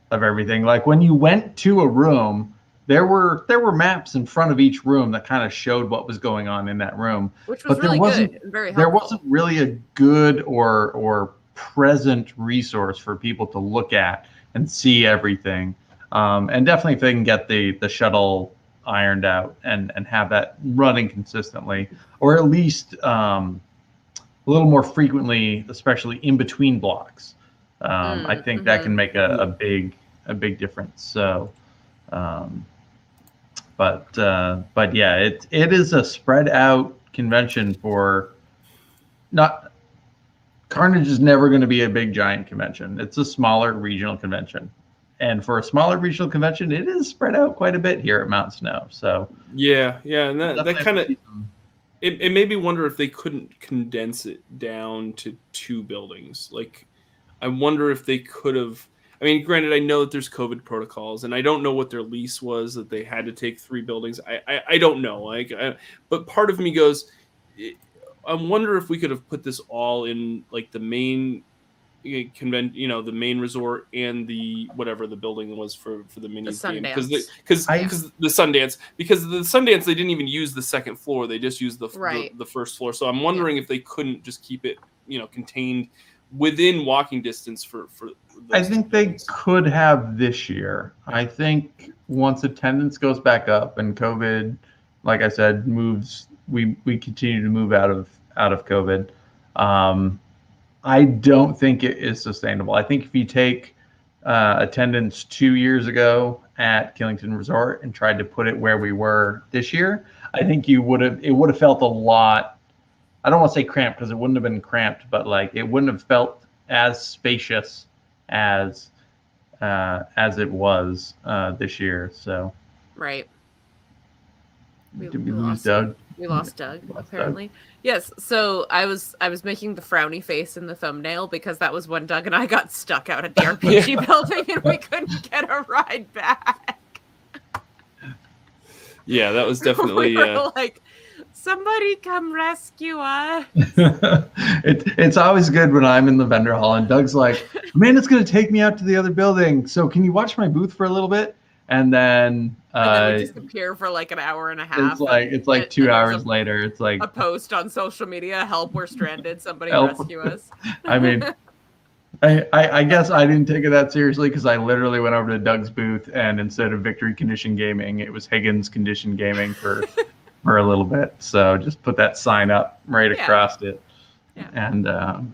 of everything. Like when you went to a room, there were there were maps in front of each room that kind of showed what was going on in that room. which was but there wasn't- good very There wasn't really a good or or present resource for people to look at and see everything. Um, and definitely if they can get the the shuttle ironed out and and have that running consistently, or at least um, a little more frequently, especially in between blocks. Um, I Mm, think that mhm. can make a, a big a big difference. So, um, but uh, but yeah, it it is a spread out convention for not. Carnage is never going to be a big giant convention. It's a smaller regional convention, and for a smaller regional convention, it is spread out quite a bit here at Mount Snow. So yeah, yeah, and that, that kind of it, it made me wonder if they couldn't condense it down to two buildings. Like, I wonder if they could have. I mean, granted, I know that there's COVID protocols, and I don't know what their lease was that they had to take three buildings. I I, I don't know. Like, I, but part of me goes, I- I wonder if we could have put this all in like the main eh, convent, you know, the main resort and the whatever the building was for for the mini game because Sundance. because I- because the Sundance because the Sundance they didn't even use the second floor they just used the the- Right. the, first floor so I'm wondering if they couldn't just keep it you know contained within walking distance for for I think they could have this year. I think once attendance goes back up and COVID, like I said, moves, we we continue to move out of out of COVID. Um, I don't think it is sustainable. I think if you take uh, attendance two years ago at Killington Resort and tried to put it where we were this year, I think you would have it would have felt a lot. I don't want to say cramped because it wouldn't have been cramped, but like it wouldn't have felt as spacious as uh, as it was uh, this year. So right did we we lose lost him. Doug? We lost Doug, Lost Doug. apparently. Yes, so I was I was making the frowny face in the thumbnail because that was when Doug and I got stuck out at the (laughs) RPG building and we couldn't get a ride back. Yeah, that was (laughs) definitely. we were Uh, like, somebody come rescue us. (laughs) it, it's always good when I'm in the vendor hall and Doug's like, man, it's going to take me out to the other building. So can you watch my booth for a little bit? And then, And then uh, disappear for like an hour and a half. it's like it's like two and hours a- later. It's like A post on social media, help, we're stranded, somebody Help. rescue us. (laughs) I mean, I, I, I guess I didn't take it that seriously because I literally went over to Doug's booth and instead of Victory Condition Gaming, it was Higgins Condition Gaming for for a little bit. So just put that sign up right Yeah. across it, Yeah. and um,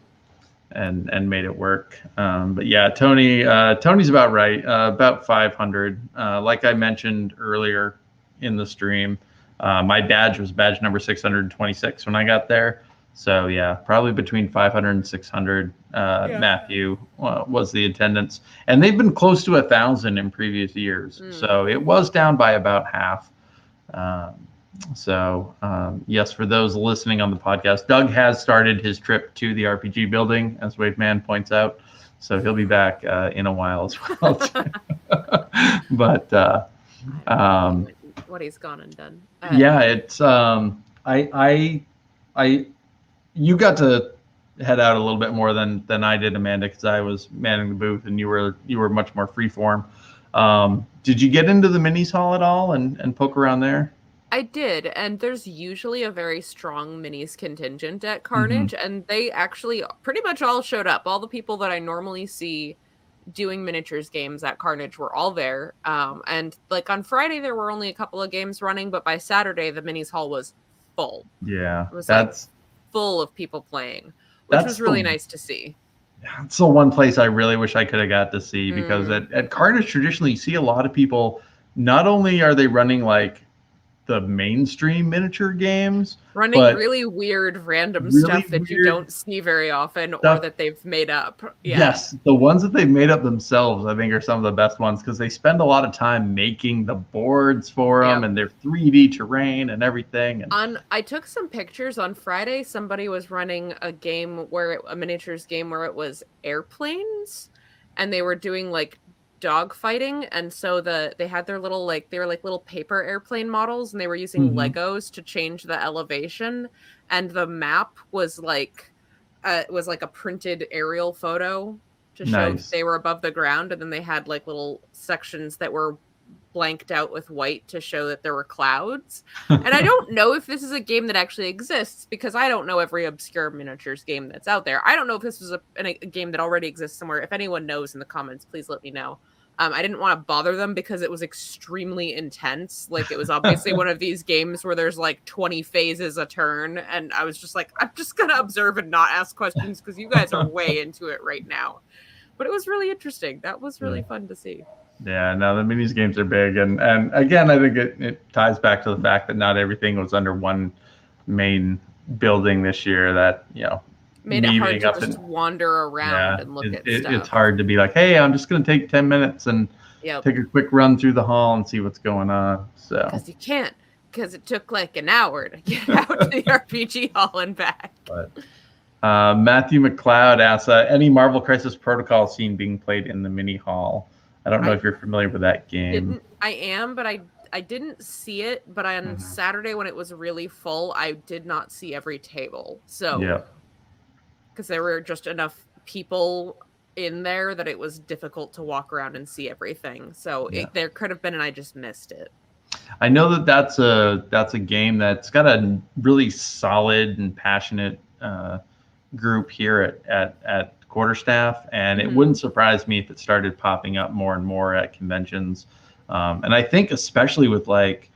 and and made it work. Um, but yeah, Tony uh, Tony's about right, uh, about 500. Uh, like I mentioned earlier in the stream, uh, my badge was badge number 626 when I got there. So yeah, probably between 500 and 600. Uh, Yeah. Matthew uh, was the attendance, and they've been close to a thousand in previous years. Mm. So it was down by about half. Um, so um, yes, for those listening on the podcast, Doug has started his trip to the RPG building, as Wave Man points out. So he'll be back uh, in a while as well. (laughs) (laughs) but uh, I don't know Um, what he's gone and done. Uh, yeah, it's um, I I I you got to head out a little bit more than than I did, Amanda, because I was manning the booth and you were you were much more freeform. Um, did you get into the minis hall at all and and poke around there? I did, and there's usually a very strong minis contingent at Carnage, and they actually pretty much all showed up. All the people that I normally see doing miniatures games at Carnage were all there. Um, and like on Friday, there were only a couple of games running, but by Saturday, the minis hall was full, Yeah, It was like- that's full of people playing, which was really the- nice to see. that's the one place I really wish I could have got to see because Mm. at, at Carnage traditionally you see a lot of people. Not only are they running like the mainstream miniature games, Running really weird, random Really stuff that you don't see very often, or that they've made up. Yeah. Yes, the ones that they've made up themselves, I think, are some of the best ones because they spend a lot of time making the boards for them Yeah. and their 3D terrain and everything. And on i took some pictures on friday somebody was running a game where it, a miniatures game where it was airplanes and they were doing like dog fighting and so the they had their little like they were like little paper airplane models and they were using Mhm. legos to change the elevation and the map was like uh, was like a printed aerial photo to show Nice. they were above the ground and then they had like little sections that were blanked out with white to show that there were clouds and I (laughs) don't know if this is a game that actually exists because I don't know every obscure miniatures game that's out there. I don't know if this was a, a game that already exists somewhere. If anyone knows in the comments, please let me know. Um, I didn't want to bother them because it was extremely intense. Like it was obviously (laughs) one of these games where there's like 20 phases a turn, and I was just like, I'm just gonna observe and not ask questions because you guys are (laughs) way into it right now. But it was really interesting. That was really fun to see. yeah, no, the minis games are big. And, and again, I think it, it ties back to the fact that not everything was under one main building this year that, you know, Made it hard to just in- wander around yeah, and look it- at it- stuff. it's hard to be like, hey, I'm just going to take 10 minutes and Yep. take a quick run through the hall and see what's going on. So, because you can't because it took like an hour to get (laughs) out to the (laughs) RPG hall and back. But uh, Matthew McLeod asks, uh, any Marvel Crisis Protocol seen being played in the mini hall? I don't know I if you're familiar with that game. Didn't I am, but I I didn't see it. But on Mhm. Saturday when it was really full, I did not see every table. So Yeah, because there were just enough people in there that it was difficult to walk around and see everything. So Yeah. it, there could have been, and I just missed it. I know that that's a that's a game that's got a really solid and passionate uh, group here at at at Quarterstaff, and it Mhm. wouldn't surprise me if it started popping up more and more at conventions. Um, and I think especially with like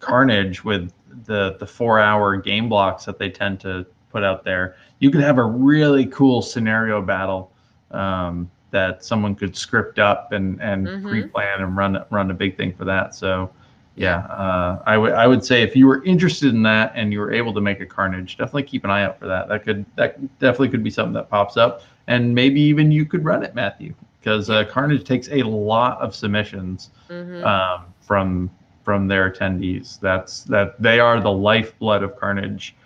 Carnage, with the the four hour game blocks that they tend to put out there, you could have a really cool scenario battle um, that someone could script up and and Mhm. pre-plan and run run a big thing for that. So yeah, uh, I would I would say if you were interested in that and you were able to make a Carnage, definitely keep an eye out for that. That could that definitely could be something that pops up, and maybe even you could run it, Matthew, because uh, Carnage takes a lot of submissions Mhm. um, from from their attendees. That's that they are the lifeblood of Carnage.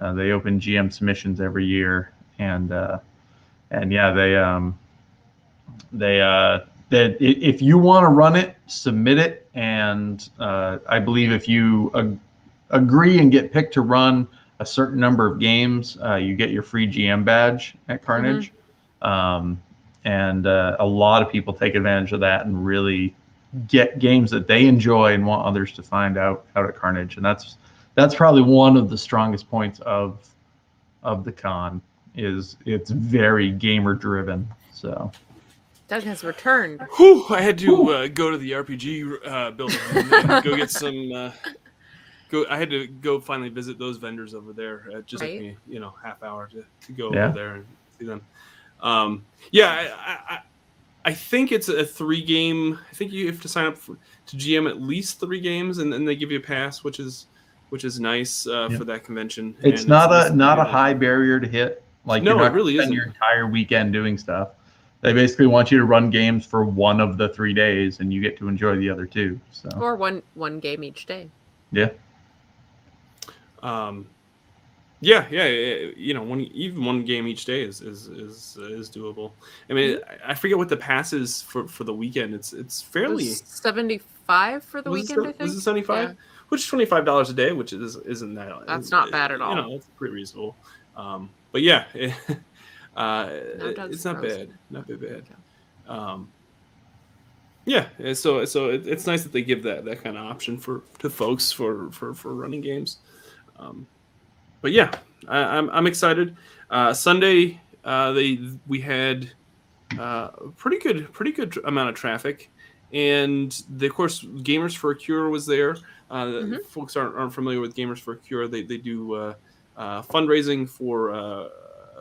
Uh, they open GM submissions every year, and uh, and yeah, they um, they uh, that if you want to run it, submit it, and uh, I believe if you ag- agree and get picked to run a certain number of games, uh, you get your free GM badge at Carnage. Um, and uh, a lot of people take advantage of that and really get games that they enjoy and want others to find out out at Carnage. And that's that's probably one of the strongest points of of the con is it's very gamer driven. So Doug has returned. Whew, I had to uh, go to the RPG uh, building and, and go get (laughs) some. Uh, go. I had to go finally visit those vendors over there. It just Right. took me, you know, half hour to, to go Yeah. over there and see them. Um, yeah, I, I, I think it's a three game. I think you have to sign up for, to GM at least three games, and then they give you a pass, which is which is nice uh, Yeah. for that convention. it's And not nice a to not a high barrier to hit. Like No, you're not it really spend isn't. your entire weekend doing stuff. They basically want you to run games for one of the three days, and you get to enjoy the other two. So Or one one game each day. yeah, Um, yeah, yeah, yeah, you know, one even one game each day is is is, is doable. I mean, Mm-hmm. I I forget what the pass is for for the weekend. It's it's fairly seventy five for the was it weekend. se- I think was it seventy five? Yeah. Which is twenty five dollars a day, which is isn't that That's not bad at all. You know, it's pretty reasonable. Um, but yeah, (laughs) uh, No, Doug's it's not bad, not bad, bad. Um, yeah, so so it, it's nice that they give that that kind of option for to folks for for for running games. Um, but yeah, I, I'm I'm excited. Uh, Sunday, uh, they we had uh, pretty good pretty good amount of traffic, and the, of course, Gamers for a Cure was there. Uh, Mhm. Folks aren't, aren't familiar with Gamers for a Cure. They they do uh, uh, fundraising for uh,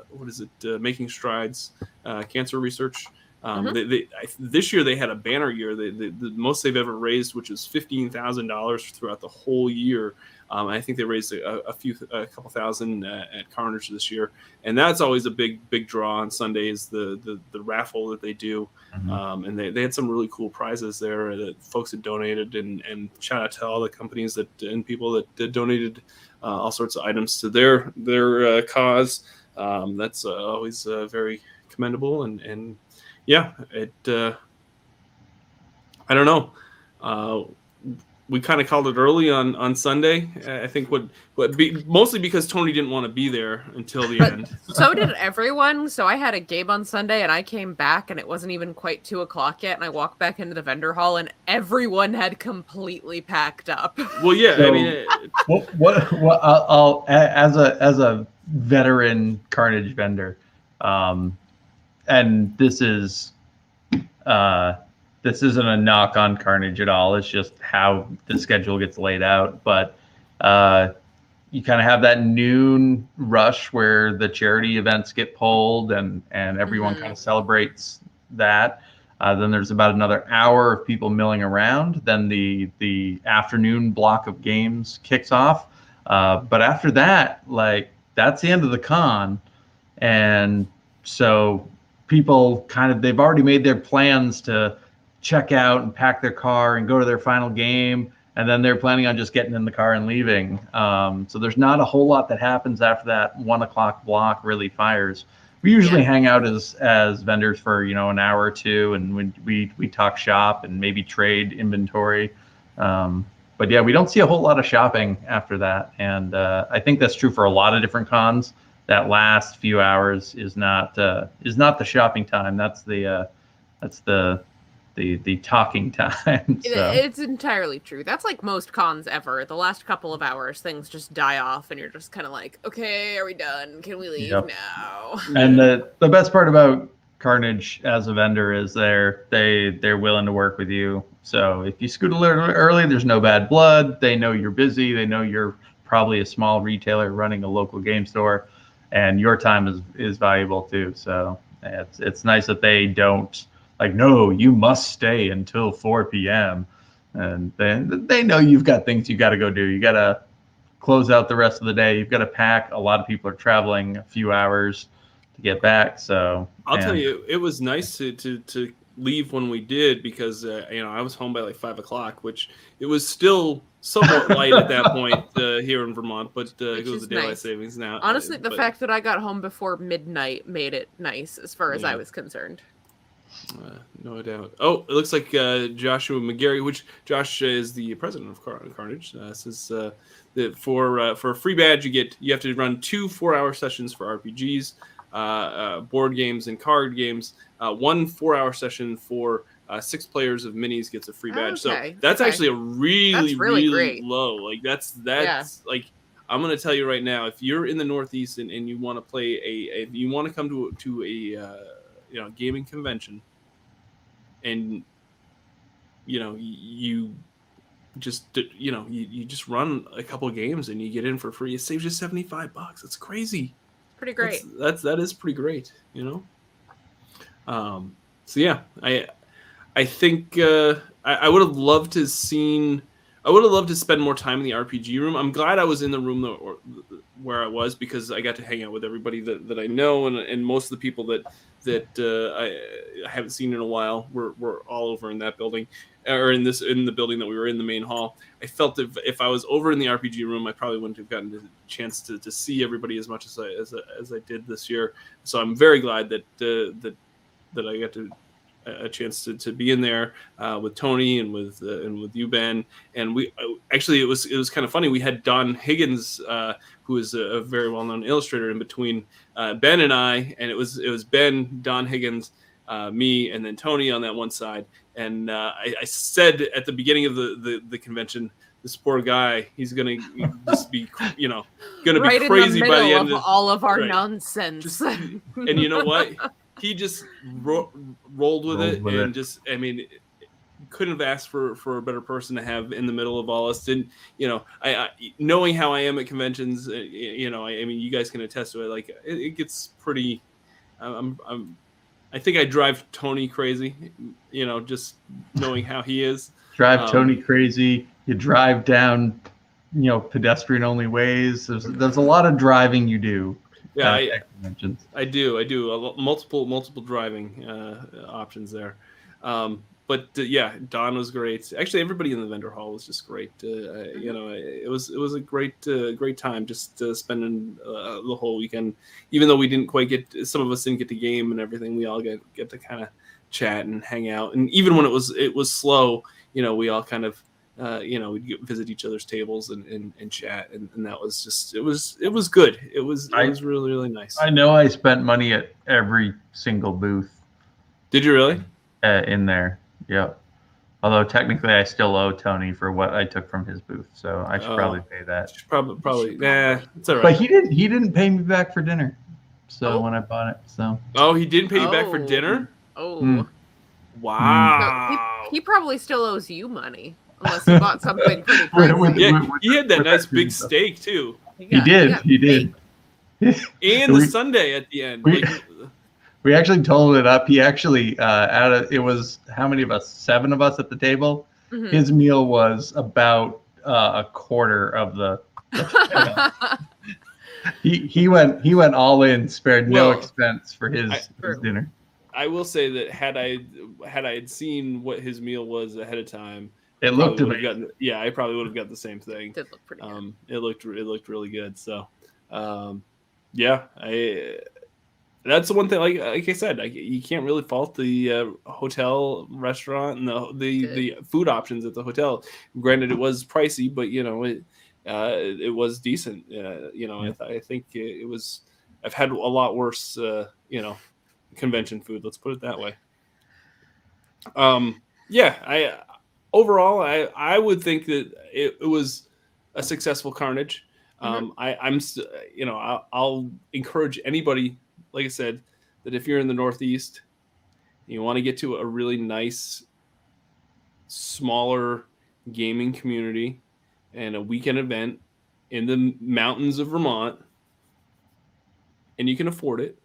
what is it? Uh, Making Strides uh, cancer research. Um, Mhm. they, they, I, this year they had a banner year. They, they, the most they've ever raised, which is fifteen thousand dollars throughout the whole year. Um, I think they raised a, a few, a couple thousand uh, at Carnage this year, and that's always a big, big draw on Sundays. The the, the raffle that they do, Mhm. um, and they, they had some really cool prizes there that folks had donated, and and shout out to all the companies that and people that, that donated uh, all sorts of items to their their uh, cause. Um, that's uh, always uh, very commendable, and and yeah, it. Uh, I don't know. We kind of called it early on on Sunday. I think what what be, mostly because Tony didn't want to be there until the But- end. so did everyone. So I had a game on Sunday and I came back and it wasn't even quite two o'clock yet. And I walked back into the vendor hall and everyone had completely packed up. Well, yeah, I mean, it, what what what I'll, I'll as a as a veteran carnage vendor um and this is uh this isn't a knock on carnage at all it's just how the schedule gets laid out but uh you kind of have that noon rush where the charity events get pulled and and everyone Mhm. kind of celebrates that uh, then there's about another hour of people milling around. Then the the afternoon block of games kicks off. Uh, but after that, like that's the end of the con, and so people kind of they've already made their plans to check out and pack their car and go to their final game, and then they're planning on just getting in the car and leaving. Um, so there's not a whole lot that happens after that one o'clock block really fires. We usually Yeah. hang out as as vendors for you know an hour or two and we we, we talk shop and maybe trade inventory. Um, but yeah we don't see a whole lot of shopping after that. And uh, i think that's true for a lot of different cons. That last few hours is not uh, is not the shopping time. That's the uh, that's the the the talking (laughs) time so It's entirely true. That's like most cons ever. The last couple of hours, things just die off, and you're just kind of like, okay, are we done? Can we leave Yep. now? (laughs) and the the best part about carnage as a vendor is they're they they're willing to work with you so if you scoot a little early there's no bad blood they know you're busy they know you're probably a small retailer running a local game store and your time is is valuable too so it's it's nice that they don't like no you must stay until 4 p.m and then they know you've got things you got to go do you got to close out the rest of the day you've got to pack a lot of people are traveling a few hours to get back. So I'll tell you, it was nice to to to leave when we did because uh, you know I was home by like five o'clock, which it was still somewhat light at that point (laughs) uh, here in Vermont, but uh, it was is the daylight nice. savings now. Honestly, uh, the but, fact that I got home before midnight made it nice as far as I was concerned. Uh, no doubt. Oh, it looks like uh, Joshua McGarry, which Josh is the president of Car- Carnage, uh, says uh, that for uh, for a free badge you get you have to run two four hour sessions for RPGs, uh, uh, board games, and card games. Uh, one four hour session for uh, six players of minis gets a free badge. Okay, So that's okay. actually a really really really low. Like that's that's like. I'm gonna tell you right now. If you're in the Northeast and, and you want to play a, a, if you want to come to to a uh, you know gaming convention, and you know you just you know you, you just run a couple of games and you get in for free. It saves you 75 bucks. It's crazy. Pretty great. That's, that's that is pretty great. You know. Um. So yeah, I I think uh, I, I would have loved to seen. I would have loved to spend more time in the RPG room. I'm glad I was in the room that, or, where I was because I got to hang out with everybody that, that I know and, and most of the people that that uh, I, haven't seen in a while. We're, we're all over in that building or in this in the building that we were in the main hall. I felt if, if I was over in the RPG room, I probably wouldn't have gotten the chance to, to see everybody as much as I as, as I did this year. So I'm very glad that uh, that that I got to a chance to, to be in there uh, with Tony and with uh, and with you Ben. And we uh, actually it was it was kind of funny. We had Don Higgins uh, who is a, a very well known illustrator in between uh, Ben and I. And it was it was Ben Don Higgins uh, me and then Tony on that one side. And uh, I, I said at the beginning of the, the the convention this poor guy he's gonna just be you know gonna right be crazy the by the end of of all of our right. nonsense. just and you know what he just ro- rolled with Rolled it with and it. just i mean couldn't have asked for for a better person to have in the middle of all this. didn't you know i, I knowing how i am at conventions uh, you know I, I mean you guys can attest to it like it, it gets pretty i'm i'm i think i drive tony crazy you know just knowing how he is drive Um, Tony crazy. You drive down, you know, pedestrian only ways. There's there's a lot of driving you do. Yeah I, at. I do, I do. A multiple, multiple driving uh, options there. Um, but uh, yeah, Don was great. Actually, everybody in the vendor hall was just great. Uh, I- you know, it was it was a great, uh, great time just uh, spending uh, the whole weekend. Even though we didn't quite get, some of us didn't get to game and everything. We all get get to kind of chat and hang out. And even when it was it was slow, you know, we all kind of. Uh, you know, we'd get, visit each other's tables and, and, and chat, and, and that was just it was it was good. It was it I- was really really nice. I know I spent money at every single booth Did you really? uh, in there. Yep. Although technically I still owe Tony for what I took from his booth, so I should Oh. probably pay that. Probably, probably. should Nah, it's all But he didn't. He didn't pay me back for dinner. So Oh. when I bought it, so oh, he didn't pay you back for Oh. dinner. oh, Mm. Wow. he probably still owes you money unless he bought something (laughs) pretty crazy. yeah, he had that nice big steak too, He he did. got He did. (laughs) and the We- Sunday at the end. we- Like, (laughs) We actually totaled it up. He actually uh, out of it was how many of us? Seven of us at the table. Mhm. His meal was about uh, a quarter of the. He he went he went all in, spared no expense for his, I- his dinner. I will say that had I had I had seen what his meal was ahead of time, It looked would have gotten. Yeah, I probably would have got the same thing. Did look pretty good. Um, it looked it looked really good. So, um, yeah, I. That's the one thing. Like like I said, like, you can't really fault the uh, hotel, restaurant, and the the Good. the food options at the hotel. Granted, it was pricey, but you know it uh, it was decent. Uh, you know, I, th- I think it, it was. I've had a lot worse. Uh, you know, convention food. Let's put it that way. Um. Yeah. I overall, I I would think that it, it was a successful Carnage. Um, I, I'm, you know, I'll, I'll encourage anybody, like I said, that if you're in the Northeast, you want to get to a really nice, smaller gaming community and a weekend event in the mountains of Vermont, and you can afford it,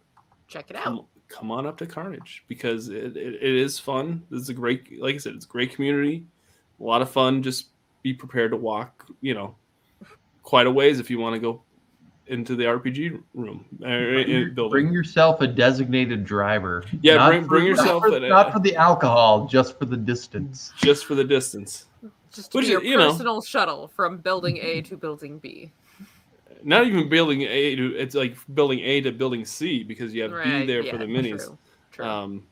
Check it out. come, come on up to Carnage because it, it, it is fun. This is a great, like I said, it's a great community, a lot of fun. Just be prepared to walk, you know, quite a ways if you want to go into the RPG room uh, in- Bring yourself a designated driver. Yeah, Not bring- bring for- yourself Not for, an- not for the alcohol, just for the distance. just for the distance. Just to Which be your is, you know- personal shuttle from building A to building B. Not even building A to it's like building A to building C because you have B there yeah, for the minis. True. true. Um,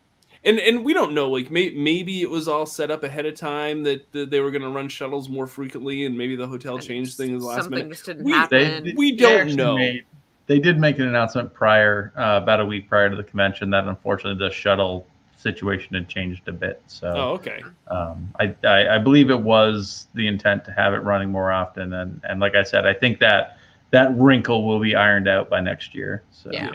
and and we don't know. Like may, maybe it was all set up ahead of time that, that they were going to run shuttles more frequently, and maybe the hotel And changed things last Something minute. just didn't We- They- happen. We don't actually know. made- they did make an announcement prior, uh, about a week prior to the convention, that unfortunately the shuttle situation had changed a bit. So Oh, okay. um, I, I, I believe it was the intent to have it running more often, and and like I said, I think that that wrinkle will be ironed out by next year. So Yeah.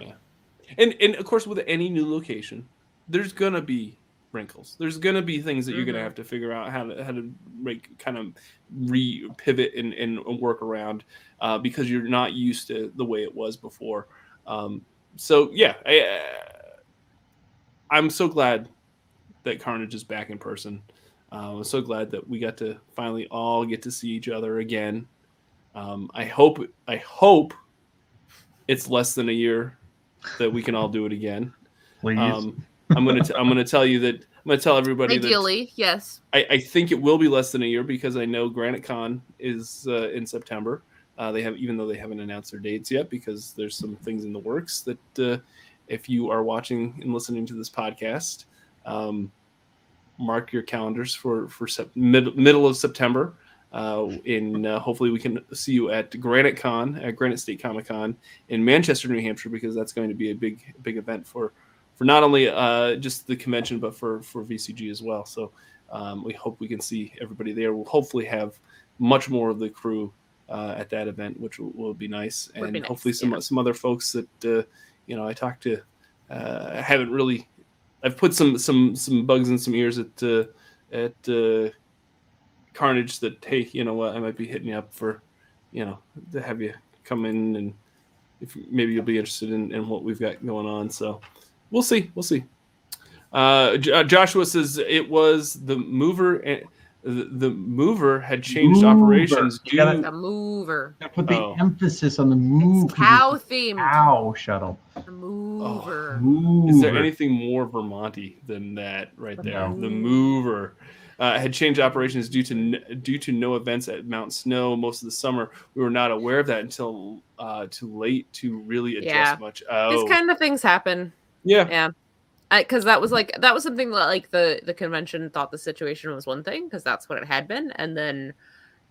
And and of course, with any new location, there's gonna be wrinkles. There's gonna be things that you're gonna Mhm. have to figure out how to how to make kind of re pivot and, and work around uh, because you're not used to the way it was before. Um, so yeah, I, uh, I'm so glad that Carnage is back in person. Uh, I'm so glad that we got to finally all get to see each other again. Um, I hope I hope it's less than a year that we can all do it again. please. Um, I'm gonna t- I'm gonna tell you that I'm gonna tell everybody that Ideally, yes. I, I think it will be less than a year because I know Granite Con is uh, in September. Uh, they have even though they haven't announced their dates yet because there's some things in the works that uh, if you are watching and listening to this podcast, um, mark your calendars for for sep- mid, middle of September. Uh, in uh, hopefully we can see you at Granite Con at Granite State Comic Con in Manchester, New Hampshire, because that's going to be a big big event for for not only uh, just the convention but for for VCG as well. So um, we hope we can see everybody there. We'll hopefully have much more of the crew uh, at that event, which will, will be nice, and be nice, hopefully some yeah. some other folks that uh, you know I talked to uh, haven't really. I've put some some some bugs in some ears at uh, at uh, Carnage that hey, you know what, I might be hitting you up for, you know, to have you come in and if maybe you'll be interested in, in what we've got going on. So we'll see, we'll see. Uh, J- uh, Joshua says it was the mover. And, the, the mover had changed Mover. operations You due. gotta- The mover. Gotta put the Oh. emphasis on the move. It's cow themed. Cow shuttle. The mover. Mover. Is there anything more Vermonty than that right there? No. The mover uh, had changed operations due to n- due to no events at Mount Snow most of the summer. We were not aware of that until uh, too late to really adjust Yeah. much. Oh, These kind of things happen. Yeah, Yeah. Because that was like that was something that like the the convention thought the situation was one thing because that's what it had been, and then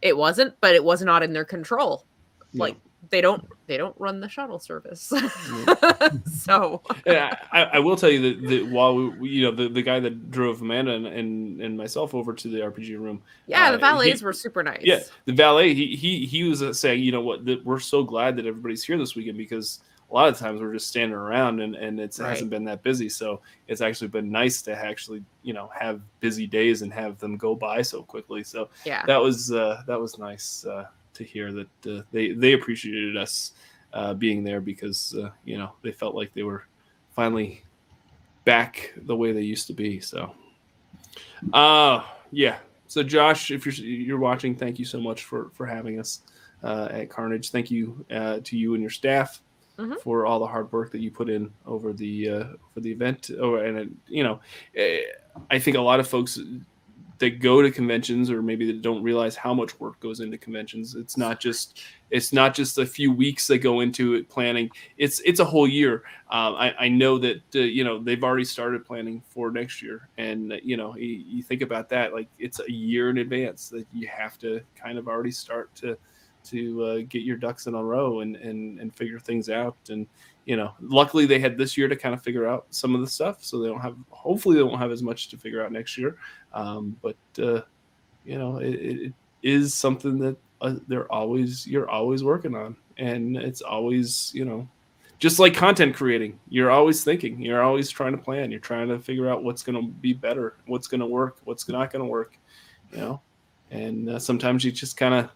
it wasn't, but it was not in their control. Yeah. Like they don't they don't run the shuttle service, (laughs) so And I, I will tell you that, that while we, you know the, the guy that drove Amanda and, and, and myself over to the RPG room, yeah, the Uh, valets he- were super nice. Yeah, the valet. He he he was uh, saying, you know what, that we're so glad that everybody's here this weekend because a lot of times we're just standing around and and it's, it Right. hasn't been that busy. So it's actually been nice to actually you know have busy days and have them go by so quickly. So yeah, that was uh, that was nice uh, to hear that uh, they they appreciated us uh, being there because uh, you know they felt like they were finally back the way they used to be. So, uh yeah. So Josh, if you're you're watching, thank you so much for for having us uh, at Carnage. Thank you uh, to you and your staff. Mhm. For all the hard work that you put in over the uh, for the event, oh, and it, you know, eh, I think a lot of folks that go to conventions or maybe that don't realize how much work goes into conventions. It's not just it's not just a few weeks that go into it planning. It's it's a whole year. Um, I, I know that uh, you know they've already started planning for next year, and uh, you know you, you think about that like it's a year in advance that you have to kind of already start to to uh, get your ducks in a row and and and figure things out. And you know luckily they had this year to kind of figure out some of the stuff so they don't have hopefully they won't have as much to figure out next year. Um, but uh, you know it, it is something that uh, they're always you're always working on. And it's always you know just like content creating you're always thinking you're always trying to plan you're trying to figure out what's going to be better what's going to work what's not going to work you know? And uh, sometimes you just kind of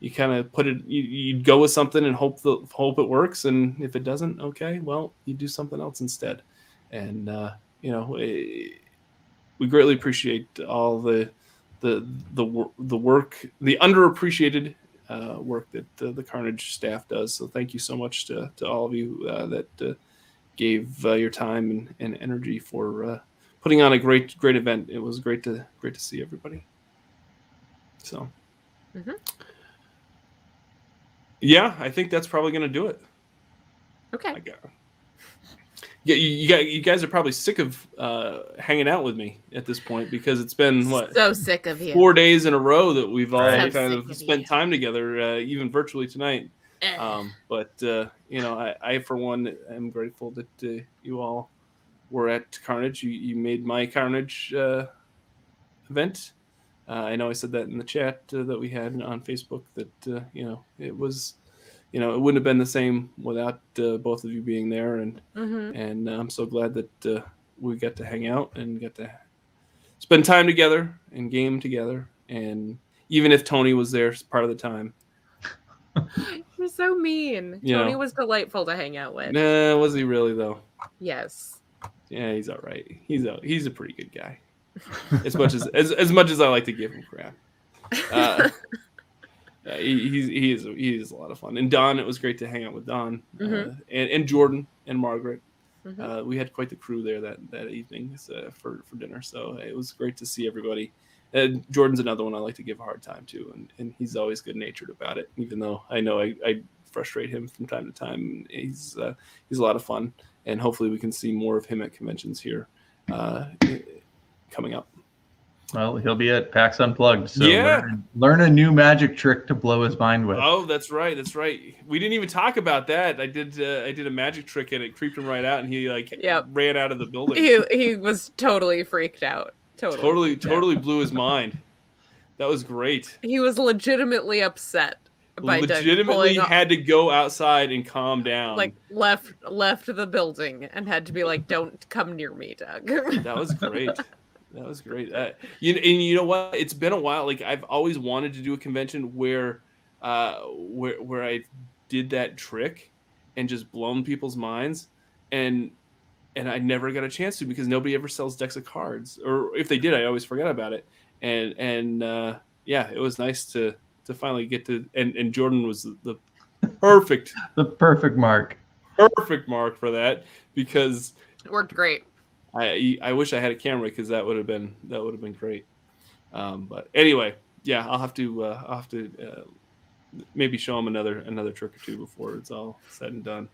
you kind of put it you, you go with something and hope the hope it works and if it doesn't okay well you do something else instead and uh, you know eh, we greatly appreciate all the the the the work the underappreciated uh, work that uh, the Carnage staff does. So thank you so much to, to all of you uh, that uh, gave uh, your time and, and energy for putting on a great great event. It was great to great to see everybody. So, Mhm. Yeah, I think that's probably going to do it. Okay. I got. Yeah, you, you got you guys are probably sick of uh, hanging out with me at this point because it's been what So sick of you. four days in a row that we've all So kind of of spent you. time together, uh, even virtually tonight. Um, but uh, you know, I, I for one am grateful that uh, you all were at Carnage. You, you made my Carnage uh, event. Uh, I know I said that in the chat uh, that we had on Facebook. That uh, you know, it was, you know, it wouldn't have been the same without uh, both of you being there, and Mhm. and I'm so glad that uh, we got to hang out and get to spend time together and game together. And even if Tony was there part of the time, (laughs) You're so mean. You Tony know. was delightful to hang out with. nah, was he really though? Yes. Yeah, he's all right. He's a he's a pretty good guy. As much as as, as much as I like to give him crap. Uh, (laughs) uh, he, he's he is he is a lot of fun. And Don, it was great to hang out with Don uh, Mhm. and, and Jordan and Margaret. Mhm. Uh, we had quite the crew there that that evening uh, for for dinner, so it was great to see everybody. And Jordan's another one I like to give a hard time to, and, and he's always good natured about it. Even though I know I, I frustrate him from time to time, he's uh, he's a lot of fun, and hopefully we can see more of him at conventions here uh, coming up. Well, he'll be at PAX Unplugged. So Yeah. learn, learn a new magic trick to blow his mind with. Oh, that's right, that's right. We didn't even talk about that. I did uh, I did a magic trick and it creeped him right out, and he like Yep. ran out of the building. He he was totally freaked out. Totally. totally totally blew his mind. That was great. He was legitimately upset by Doug legitimately pulling had to go outside and calm down. like left left the building and had to be like, "Don't come near me, Doug." that was great. (laughs) that was great. Uh, you and you know what? It's been a while. Like I've always wanted to do a convention where, uh, where where I did that trick and just blown people's minds, and and I never got a chance to because nobody ever sells decks of cards, or if they did, I always forgot about it. And and uh, yeah, it was nice to to finally get to. And and Jordan was the, the perfect The perfect mark. perfect mark for that because it worked great. I I wish I had a camera because that would have been that would have been great. Um, but anyway, yeah, I'll have to uh, I'll have to uh, maybe show him another another trick or two before it's all said and done.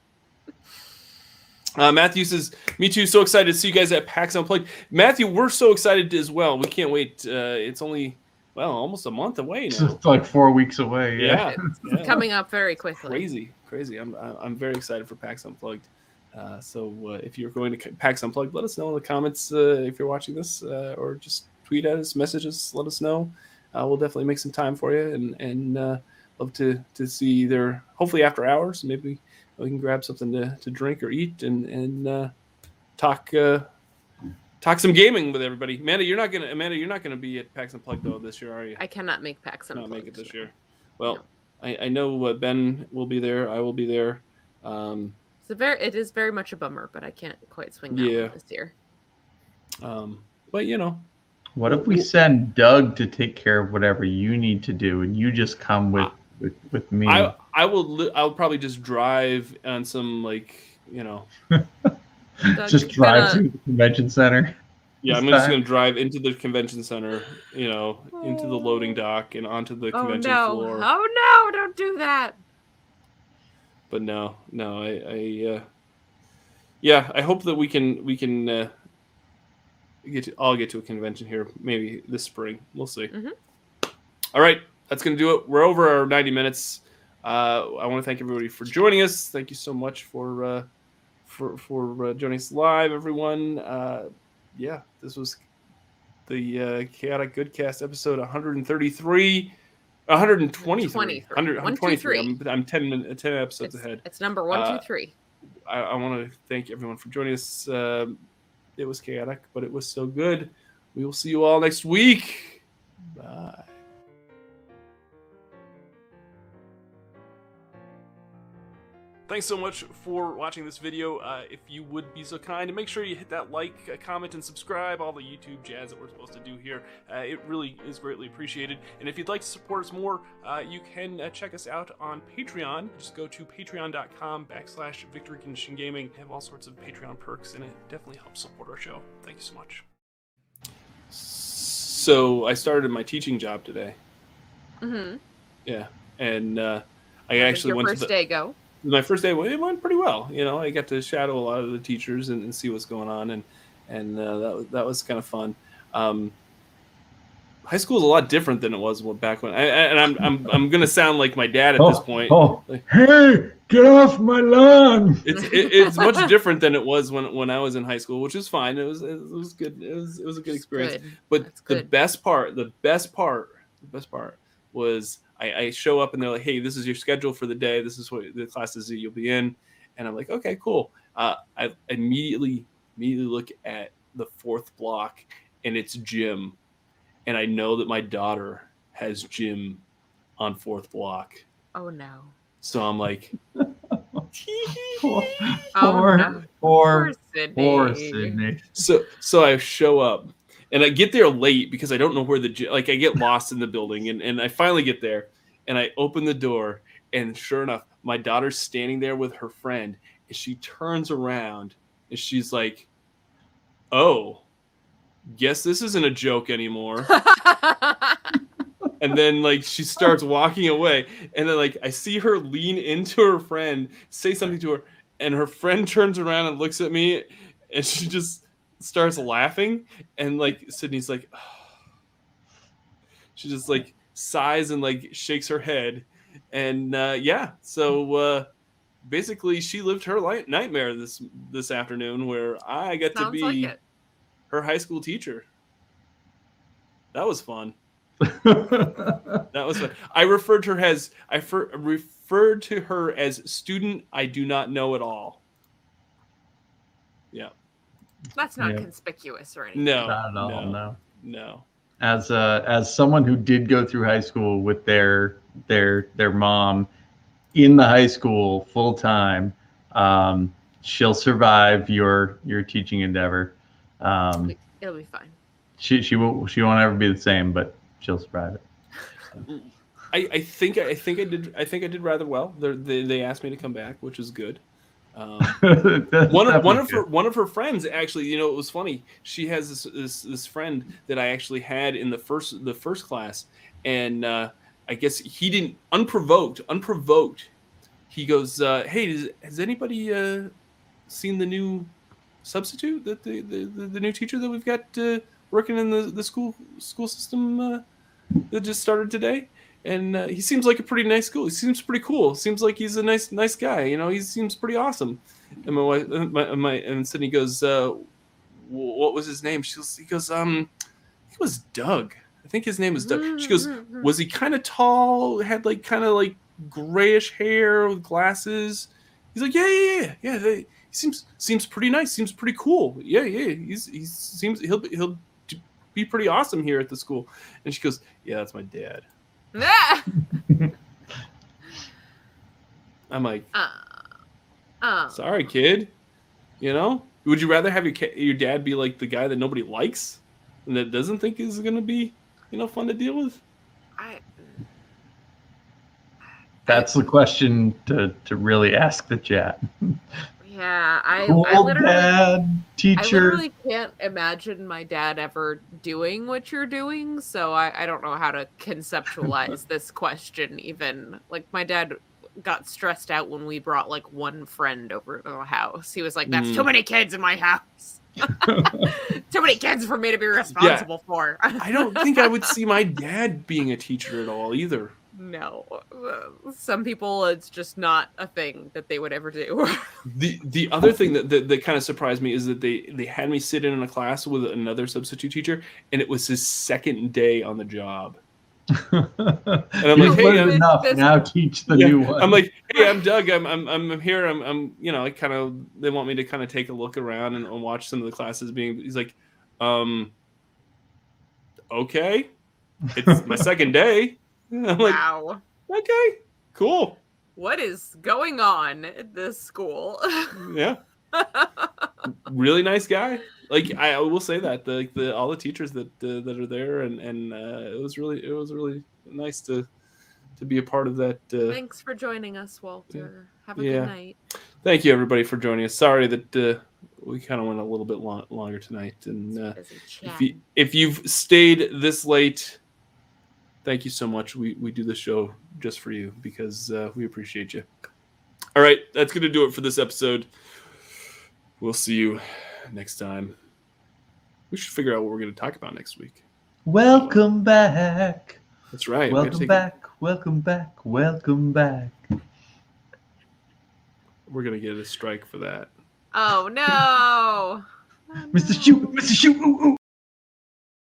Uh, Matthew says, "Me too. So excited to see you guys at PAX Unplugged." Matthew, we're so excited as well. We can't wait. Uh, it's only well almost a month away It's now. just like four weeks away. Yeah. Yeah, (laughs) yeah. coming up very quickly. crazy, crazy. I'm I'm very excited for PAX Unplugged. Uh, so uh, if you're going to PAX Unplugged, let us know in the comments uh, if you're watching this, uh, or just tweet at us, message us, let us know. Uh, we'll definitely make some time for you, and and uh, love to to see either hopefully after hours, maybe we can grab something to, to drink or eat, and and uh, talk uh, talk some gaming with everybody. Amanda, you're not gonna Amanda, you're not gonna be at PAX Unplugged though this year, are you? I cannot make PAX Unplugged. not make it this year. Well, I, I know uh, Ben will be there. I will be there. Um, It's a very, it is very much a bummer, but I can't quite swing that one Yeah. this year. um, but you know, What if we send Doug to take care of whatever you need to do, and you just come with with, with me? I I will li- I'll probably just drive on some like you know (laughs) Doug, just drive gonna- to the convention center. yeah I'm This just gonna drive into the convention center you know into the loading dock and onto the Oh convention no! floor. Oh no! Don't do that. But no no I I uh, yeah I hope that we can we can uh, get to, all get to a convention here maybe this spring we'll see. Mhm. All right, that's going to do it. We're over our 90 minutes. Uh, I want to thank everybody for joining us. Thank you so much for uh, for for uh, joining us live, everyone. Uh, yeah, this was the uh, chaotic goodcast episode 133. 123. 23. 100, 123. I'm, I'm 10, min- 10 episodes It's, ahead. it's number one, Uh, two, three. I, I want to thank everyone for joining us. Um, it was chaotic, but it was so good. We will see you all next week. Bye. Thanks so much for watching this video. Uh, if you would be so kind, and make sure you hit that like, uh, comment, and subscribe, all the YouTube jazz that we're supposed to do here. Uh, it really is greatly appreciated. And if you'd like to support us more, uh, you can uh, check us out on Patreon. Just go to patreon.com backslash victory condition gaming. Have all sorts of Patreon perks, and it definitely helps support our show. Thank you so much. So I started my teaching job today. Mm-hmm. Yeah, and uh, I actually went first to the, day go. My first day. It went pretty well. You know, I got to shadow a lot of the teachers and, and see what's going on, and and uh, that was that was kind of fun. Um, high school is a lot different than it was back when. I, I- and I'm I'm I'm gonna sound like my dad at this point. Oh, Like- hey, get off my lawn! It's it, it's much different than it was when when I was in high school, which is fine. It was it was good. It was it was a good experience. Good. But That's the good. best part, the best part, the best part was I, I show up and they're like, "Hey, this is your schedule for the day. This is what the classes that you'll be in." And I'm like, "Okay, cool." Uh, I immediately immediately look at the fourth block, and it's gym, and I know that my daughter has gym on fourth block. Oh no. So I'm like, Poor, (laughs) Oh, poor, no. poor, Sydney. poor Sydney. so so I show up and I get there late because I don't know where the gy- like I get lost in the building and and I finally get there and I open the door and sure enough my daughter's standing there with her friend and she turns around and she's like oh guess this isn't a joke anymore. And then like she starts walking away and then like i see her lean into her friend say something to her and her friend turns around and looks at me and she just starts laughing and like sydney's like (sighs) she just like sighs and like shakes her head and uh yeah so uh basically she lived her light nightmare this this afternoon where i got to be like her high school teacher that was fun (laughs) that was fun. I referred to her as I fer- referred to her as student I do not know at all. Yeah. That's not Yeah. conspicuous or anything. No. Not at all, no. no. No. As uh, as someone who did go through high school with their their their mom in the high school full time, um, she'll survive your your teaching endeavor. Um, It'll be fine. she she will she won't ever be the same, but she'll survive it. I, I think I think I did I think I did rather well. They're, they they asked me to come back, which is good. Um, (laughs) one of one of her one of her friends actually you know it was funny. She has this this, this friend that i actually had in the first the first class and uh i guess he didn't unprovoked unprovoked he goes uh hey does, has anybody uh seen the new substitute that the the, the, the new teacher that we've got uh, working in the the school school system uh, that just started today and uh, he seems like a pretty nice school. He seems pretty cool. Seems like he's a nice nice guy. You know, he seems pretty awesome. And my wife, my, my and Sydney goes, uh, "What was his name?" She goes, "He goes, um, he was Doug. I think his name was Doug." She goes, "Was he kind of tall? Had like kind of like grayish hair with glasses?" He's like, "Yeah, yeah, yeah, yeah. They, he seems seems pretty nice. Seems pretty cool. Yeah, yeah. He's he seems he'll he'll be pretty awesome here at the school." And she goes, "Yeah, that's my dad." I'm like, (laughs) Uh, uh, sorry, kid. You know, would you rather have your ca- your dad be like the guy that nobody likes and that doesn't think is going to be, you know, fun to deal with? I, That's the question to, to really ask the chat. (laughs) yeah, I, Cool I literally, dad, I teacher. literally can't imagine my dad ever doing what you're doing. So I, I don't know how to conceptualize (laughs) this question. Even like my dad got stressed out when we brought like one friend over to the house. He was like, "That's too Mm. many kids in my house. (laughs) too many kids for me to be responsible for." I don't think I would see my (laughs) dad being a teacher at all either. No, some people it's just not a thing that they would ever do. (laughs) The the other thing that, that, that kind of surprised me is that they they had me sit in a class with another substitute teacher, and it was his second day on the job. and I'm like, hey, learned uh, enough. this- now teach the Yeah, new one. I'm like, hey, I'm Doug. I'm I'm I'm here. I'm I'm you know, I kind of they want me to kind of take a look around and, and watch some of the classes being. He's like, um, okay, it's my second day. (laughs) I'm like, wow. okay, cool. what is going on at this school? (laughs) Yeah. really nice guy. Like I, I will say that the, the all the teachers that uh, that are there and and uh, it was really it was really nice to to be a part of that. Uh, Thanks for joining us, Walter. Have a Yeah. good night. thank you everybody for joining us. Sorry that uh, we kind of went a little bit long, longer tonight. And uh, if you if you've stayed this late, thank you so much. We we do the show just for you because uh, we appreciate you. All right, that's gonna do it for this episode. We'll see you next time. We should figure out what we're gonna talk about next week. Welcome back. That's right. we have to Welcome take- back. Welcome back. Welcome back. We're gonna get a strike for that. Oh no. Oh, Mr. no. Shoot, Mr. Shoot. Ooh, ooh.